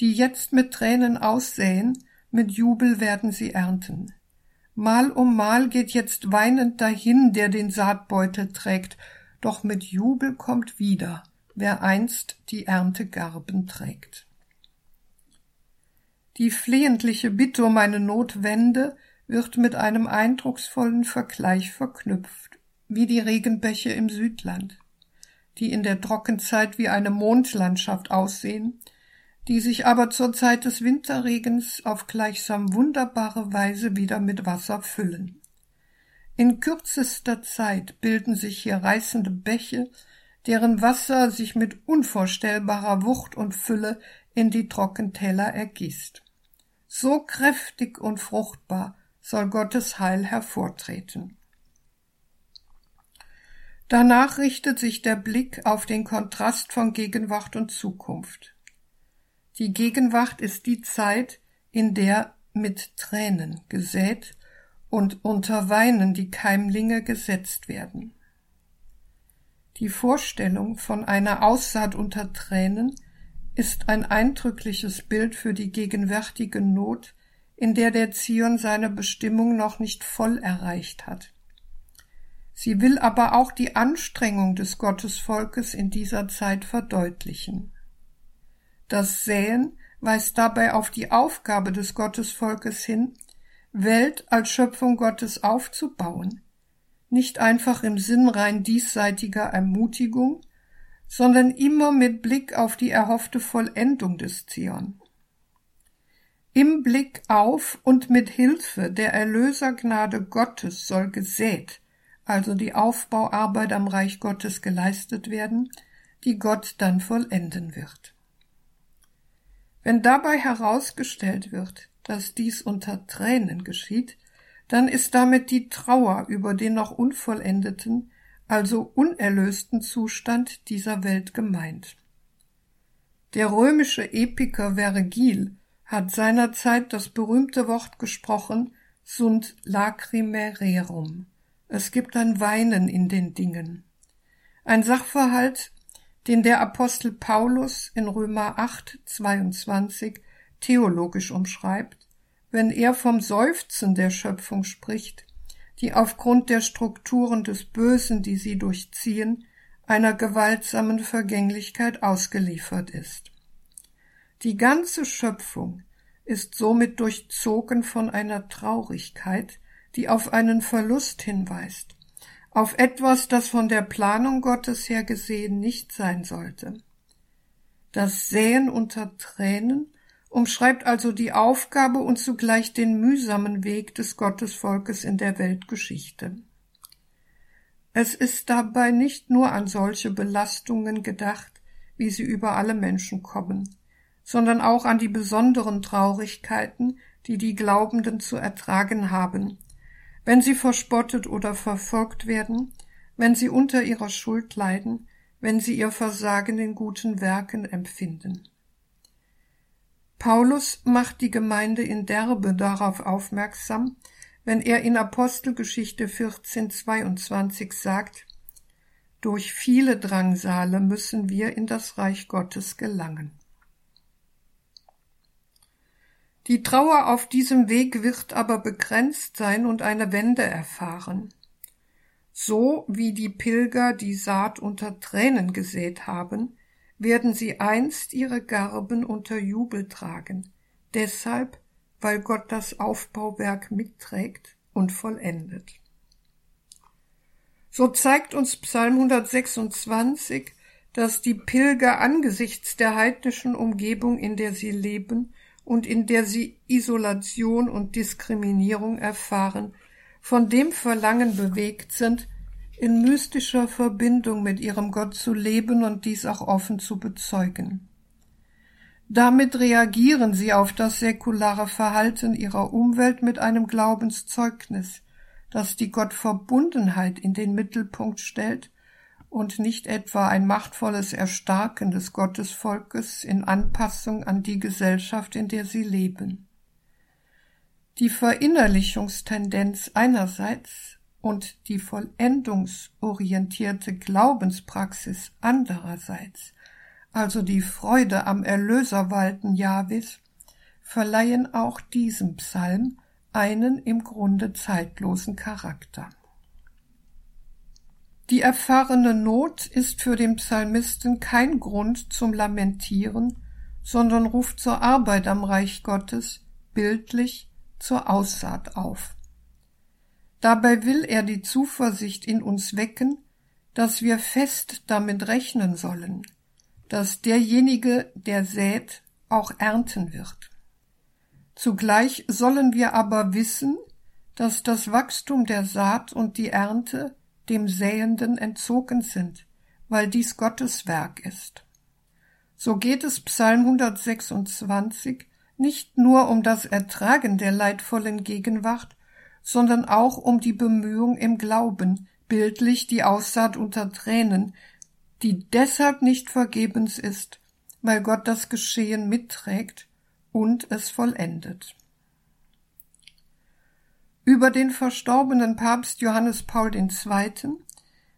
die jetzt mit Tränen aussäen, mit Jubel werden sie ernten. Mal um Mal geht jetzt weinend dahin, der den Saatbeutel trägt, doch mit Jubel kommt wieder, wer einst die Erntegarben trägt. Die flehentliche Bitte um eine Notwende wird mit einem eindrucksvollen Vergleich verknüpft, wie die Regenbäche im Südland, die in der Trockenzeit wie eine Mondlandschaft aussehen, die sich aber zur Zeit des Winterregens auf gleichsam wunderbare Weise wieder mit Wasser füllen. In kürzester Zeit bilden sich hier reißende Bäche, deren Wasser sich mit unvorstellbarer Wucht und Fülle in die Trockentäler ergießt. So kräftig und fruchtbar soll Gottes Heil hervortreten. Danach richtet sich der Blick auf den Kontrast von Gegenwart und Zukunft. Die Gegenwart ist die Zeit, in der mit Tränen gesät und unter Weinen die Keimlinge gesetzt werden. Die Vorstellung von einer Aussaat unter Tränen ist ein eindrückliches Bild für die gegenwärtige Not, in der der Zion seine Bestimmung noch nicht voll erreicht hat. Sie will aber auch die Anstrengung des Gottesvolkes in dieser Zeit verdeutlichen. Das Säen weist dabei auf die Aufgabe des Gottesvolkes hin, Welt als Schöpfung Gottes aufzubauen, nicht einfach im Sinn rein diesseitiger Ermutigung, sondern immer mit Blick auf die erhoffte Vollendung des Zion. Im Blick auf und mit Hilfe der Erlösergnade Gottes soll gesät, also die Aufbauarbeit am Reich Gottes geleistet werden, die Gott dann vollenden wird. Wenn dabei herausgestellt wird, dass dies unter Tränen geschieht, dann ist damit die Trauer über den noch unvollendeten, also unerlösten Zustand dieser Welt gemeint. Der römische Epiker Vergil hat seinerzeit das berühmte Wort gesprochen, sunt lacrimae rerum. Es gibt ein Weinen in den Dingen. Ein Sachverhalt, den der Apostel Paulus in Römer 8, 22 theologisch umschreibt wenn er vom Seufzen der Schöpfung spricht, die aufgrund der Strukturen des Bösen, die sie durchziehen, einer gewaltsamen Vergänglichkeit ausgeliefert ist. Die ganze Schöpfung ist somit durchzogen von einer Traurigkeit, die auf einen Verlust hinweist, auf etwas, das von der Planung Gottes her gesehen nicht sein sollte. Das Säen unter Tränen umschreibt also die Aufgabe und zugleich den mühsamen Weg des Gottesvolkes in der Weltgeschichte. Es ist dabei nicht nur an solche Belastungen gedacht, wie sie über alle Menschen kommen, sondern auch an die besonderen Traurigkeiten, die die Glaubenden zu ertragen haben, wenn sie verspottet oder verfolgt werden, wenn sie unter ihrer Schuld leiden, wenn sie ihr Versagen in guten Werken empfinden. Paulus macht die Gemeinde in Derbe darauf aufmerksam, wenn er in Apostelgeschichte 14,22 sagt, durch viele Drangsale müssen wir in das Reich Gottes gelangen. Die Trauer auf diesem Weg wird aber begrenzt sein und eine Wende erfahren. So wie die Pilger die Saat unter Tränen gesät haben, werden sie einst ihre Garben unter Jubel tragen, deshalb, weil Gott das Aufbauwerk mitträgt und vollendet. So zeigt uns Psalm 126, dass die Pilger angesichts der heidnischen Umgebung, in der sie leben und in der sie Isolation und Diskriminierung erfahren, von dem Verlangen bewegt sind, in mystischer Verbindung mit ihrem Gott zu leben und dies auch offen zu bezeugen. Damit reagieren sie auf das säkulare Verhalten ihrer Umwelt mit einem Glaubenszeugnis, das die Gottverbundenheit in den Mittelpunkt stellt und nicht etwa ein machtvolles Erstarken des Gottesvolkes in Anpassung an die Gesellschaft, in der sie leben. Die Verinnerlichungstendenz einerseits und die vollendungsorientierte Glaubenspraxis andererseits, also die Freude am Erlöserwalten Jahwes, verleihen auch diesem Psalm einen im Grunde zeitlosen Charakter. Die erfahrene Not ist für den Psalmisten kein Grund zum Lamentieren, sondern ruft zur Arbeit am Reich Gottes, bildlich zur Aussaat auf. Dabei will er die Zuversicht in uns wecken, dass wir fest damit rechnen sollen, dass derjenige, der sät, auch ernten wird. Zugleich sollen wir aber wissen, dass das Wachstum der Saat und die Ernte dem Säenden entzogen sind, weil dies Gottes Werk ist. So geht es Psalm 126 nicht nur um das Ertragen der leidvollen Gegenwart, sondern auch um die Bemühung im Glauben, bildlich die Aussaat unter Tränen, die deshalb nicht vergebens ist, weil Gott das Geschehen mitträgt und es vollendet. Über den verstorbenen Papst Johannes Paul II.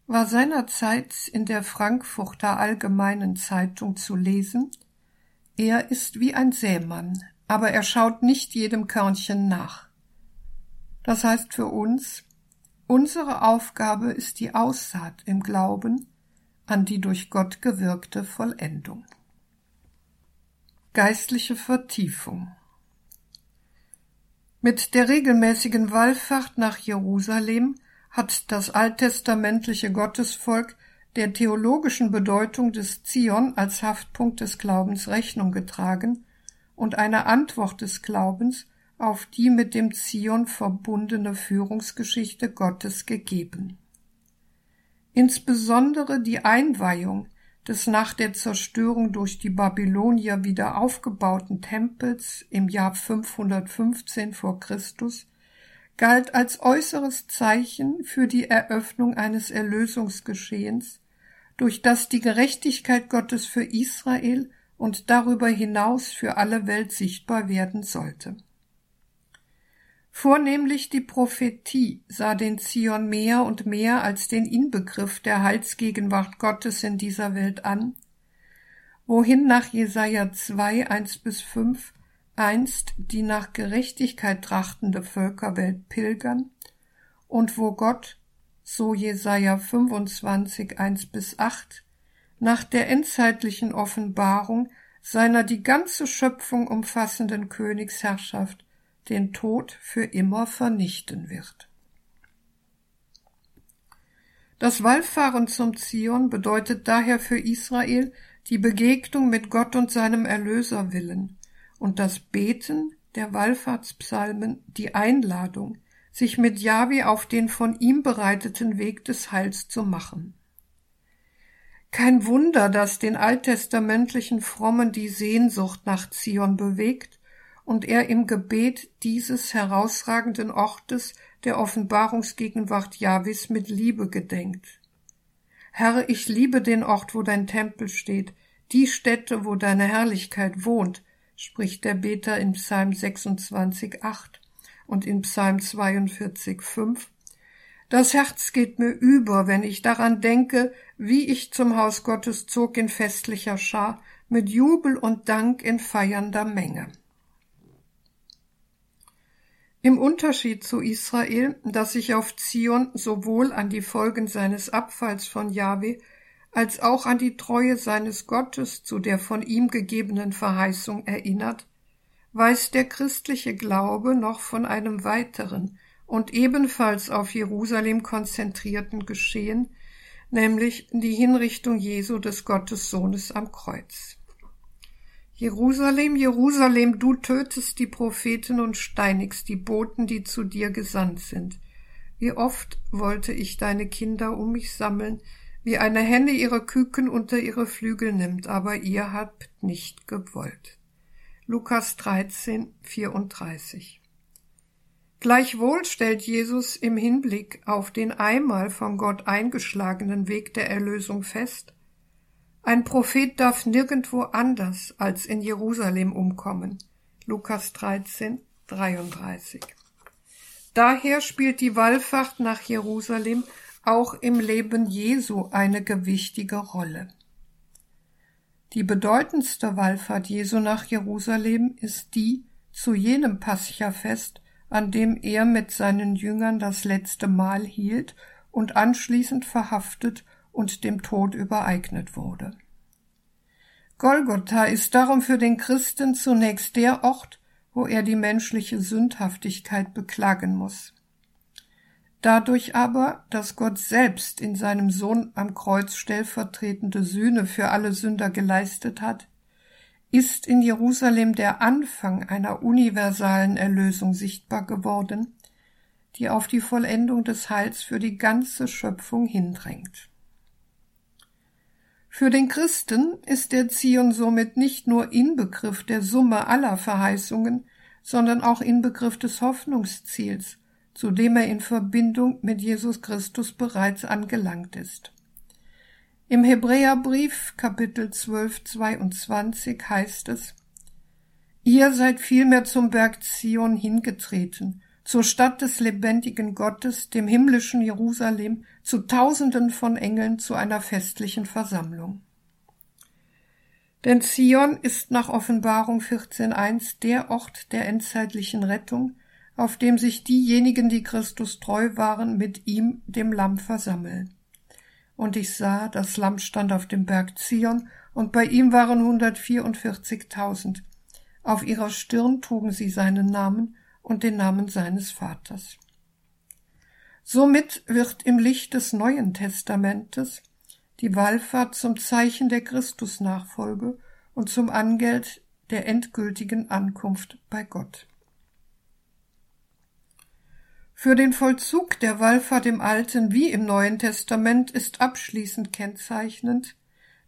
war seinerzeit in der Frankfurter Allgemeinen Zeitung zu lesen, er ist wie ein Sämann, aber er schaut nicht jedem Körnchen nach. Das heißt für uns, unsere Aufgabe ist die Aussaat im Glauben an die durch Gott gewirkte Vollendung. Geistliche Vertiefung Mit der regelmäßigen Wallfahrt nach Jerusalem hat das alttestamentliche Gottesvolk der theologischen Bedeutung des Zion als Haftpunkt des Glaubens Rechnung getragen und eine Antwort des Glaubens auf die mit dem Zion verbundene Führungsgeschichte Gottes gegeben. Insbesondere die Einweihung des nach der Zerstörung durch die Babylonier wieder aufgebauten Tempels im Jahr 515 vor Christus galt als äußeres Zeichen für die Eröffnung eines Erlösungsgeschehens, durch das die Gerechtigkeit Gottes für Israel und darüber hinaus für alle Welt sichtbar werden sollte. Vornehmlich die Prophetie sah den Zion mehr und mehr als den Inbegriff der Heilsgegenwart Gottes in dieser Welt an, wohin nach Jesaja 2, 1 bis 5 einst die nach Gerechtigkeit trachtende Völkerwelt pilgern und wo Gott, so Jesaja 25, 1 bis 8, nach der endzeitlichen Offenbarung seiner die ganze Schöpfung umfassenden Königsherrschaft den Tod für immer vernichten wird. Das Wallfahren zum Zion bedeutet daher für Israel die Begegnung mit Gott und seinem Erlöser willen und das Beten der Wallfahrtspsalmen die Einladung, sich mit Jahwe auf den von ihm bereiteten Weg des Heils zu machen. Kein Wunder, dass den alttestamentlichen Frommen die Sehnsucht nach Zion bewegt und er im Gebet dieses herausragenden Ortes der Offenbarungsgegenwart Jahwes mit Liebe gedenkt. Herr, ich liebe den Ort, wo dein Tempel steht, die Stätte, wo deine Herrlichkeit wohnt, spricht der Beter in Psalm 26, 8 und in Psalm 42, 5. Das Herz geht mir über, wenn ich daran denke, wie ich zum Haus Gottes zog in festlicher Schar, mit Jubel und Dank in feiernder Menge. Im Unterschied zu Israel, das sich auf Zion sowohl an die Folgen seines Abfalls von Jahwe als auch an die Treue seines Gottes zu der von ihm gegebenen Verheißung erinnert, weiß der christliche Glaube noch von einem weiteren und ebenfalls auf Jerusalem konzentrierten Geschehen, nämlich die Hinrichtung Jesu des Gottessohnes am Kreuz. Jerusalem, Jerusalem, du tötest die Propheten und steinigst die Boten, die zu dir gesandt sind. Wie oft wollte ich deine Kinder um mich sammeln, wie eine Henne ihre Küken unter ihre Flügel nimmt, aber ihr habt nicht gewollt. Lukas 13, 34. Gleichwohl stellt Jesus im Hinblick auf den einmal von Gott eingeschlagenen Weg der Erlösung fest, ein Prophet darf nirgendwo anders als in Jerusalem umkommen. Lukas 13, 33. Daher spielt die Wallfahrt nach Jerusalem auch im Leben Jesu eine gewichtige Rolle. Die bedeutendste Wallfahrt Jesu nach Jerusalem ist die zu jenem Pascha-Fest, an dem er mit seinen Jüngern das letzte Mahl hielt und anschließend verhaftet und dem Tod übereignet wurde. Golgotha ist darum für den Christen zunächst der Ort, wo er die menschliche Sündhaftigkeit beklagen muss. Dadurch aber, dass Gott selbst in seinem Sohn am Kreuz stellvertretende Sühne für alle Sünder geleistet hat, ist in Jerusalem der Anfang einer universalen Erlösung sichtbar geworden, die auf die Vollendung des Heils für die ganze Schöpfung hindrängt. Für den Christen ist der Zion somit nicht nur Inbegriff der Summe aller Verheißungen, sondern auch Inbegriff des Hoffnungsziels, zu dem er in Verbindung mit Jesus Christus bereits angelangt ist. Im Hebräerbrief Kapitel 12, 22 heißt es, Ihr seid vielmehr zum Berg Zion hingetreten, zur Stadt des lebendigen Gottes, dem himmlischen Jerusalem, zu Tausenden von Engeln zu einer festlichen Versammlung. Denn Zion ist nach Offenbarung 14.1 der Ort der endzeitlichen Rettung, auf dem sich diejenigen, die Christus treu waren, mit ihm, dem Lamm, versammeln. Und ich sah, das Lamm stand auf dem Berg Zion, und bei ihm waren 144.000. Auf ihrer Stirn trugen sie seinen Namen, und den Namen seines Vaters. Somit wird im Licht des Neuen Testamentes die Wallfahrt zum Zeichen der Christusnachfolge und zum Angeld der endgültigen Ankunft bei Gott. Für den Vollzug der Wallfahrt im Alten wie im Neuen Testament ist abschließend kennzeichnend,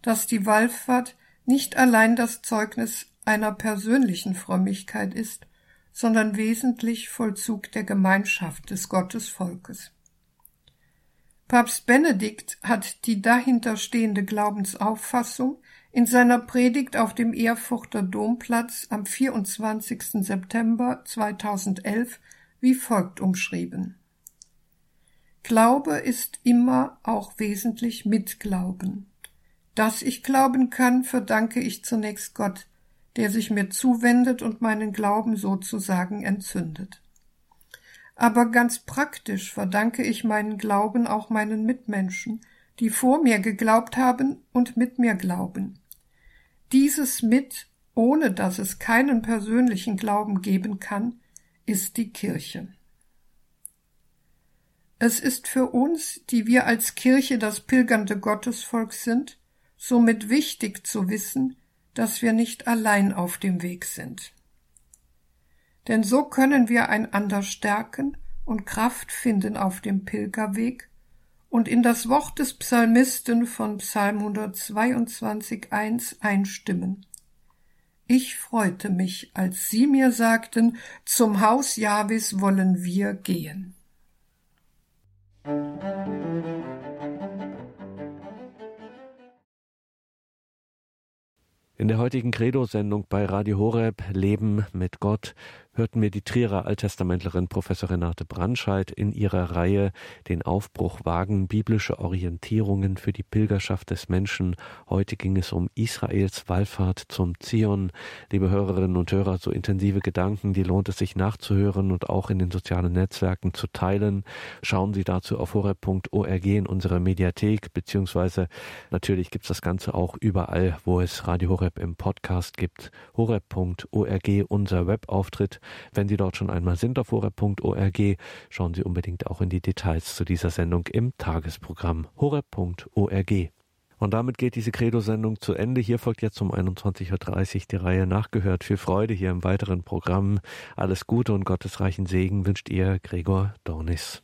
dass die Wallfahrt nicht allein das Zeugnis einer persönlichen Frömmigkeit ist, sondern wesentlich Vollzug der Gemeinschaft des Gottesvolkes. Papst Benedikt hat die dahinter stehende Glaubensauffassung in seiner Predigt auf dem Erfurter Domplatz am 24. September 2011 wie folgt umschrieben. Glaube ist immer auch wesentlich Mitglauben. Dass ich glauben kann, verdanke ich zunächst Gott, der sich mir zuwendet und meinen Glauben sozusagen entzündet. Aber ganz praktisch verdanke ich meinen Glauben auch meinen Mitmenschen, die vor mir geglaubt haben und mit mir glauben. Dieses mit, ohne dass es keinen persönlichen Glauben geben kann, ist die Kirche. Es ist für uns, die wir als Kirche das pilgernde Gottesvolk sind, somit wichtig zu wissen, dass wir nicht allein auf dem Weg sind. Denn so können wir einander stärken und Kraft finden auf dem Pilgerweg und in das Wort des Psalmisten von Psalm 122.1 einstimmen. Ich freute mich, als sie mir sagten, zum Haus Jahwes wollen wir gehen. In der heutigen Credo-Sendung bei Radio Horeb Leben mit Gott hörten wir die Trierer Alttestamentlerin Professor Renate Brandscheid in ihrer Reihe Den Aufbruch wagen, biblische Orientierungen für die Pilgerschaft des Menschen. Heute ging es um Israels Wallfahrt zum Zion. Liebe Hörerinnen und Hörer, so intensive Gedanken, die lohnt es sich nachzuhören und auch in den sozialen Netzwerken zu teilen. Schauen Sie dazu auf horeb.org in unserer Mediathek, beziehungsweise natürlich gibt es das Ganze auch überall, wo es Radio Horeb im Podcast gibt. horeb.org, unser Webauftritt. Wenn Sie dort schon einmal sind auf horeb.org, schauen Sie unbedingt auch in die Details zu dieser Sendung im Tagesprogramm horeb.org. Und damit geht diese Credo-Sendung zu Ende. Hier folgt jetzt um 21.30 Uhr die Reihe Nachgehört. Viel Freude hier im weiteren Programm. Alles Gute und gottesreichen Segen wünscht ihr Gregor Dornis.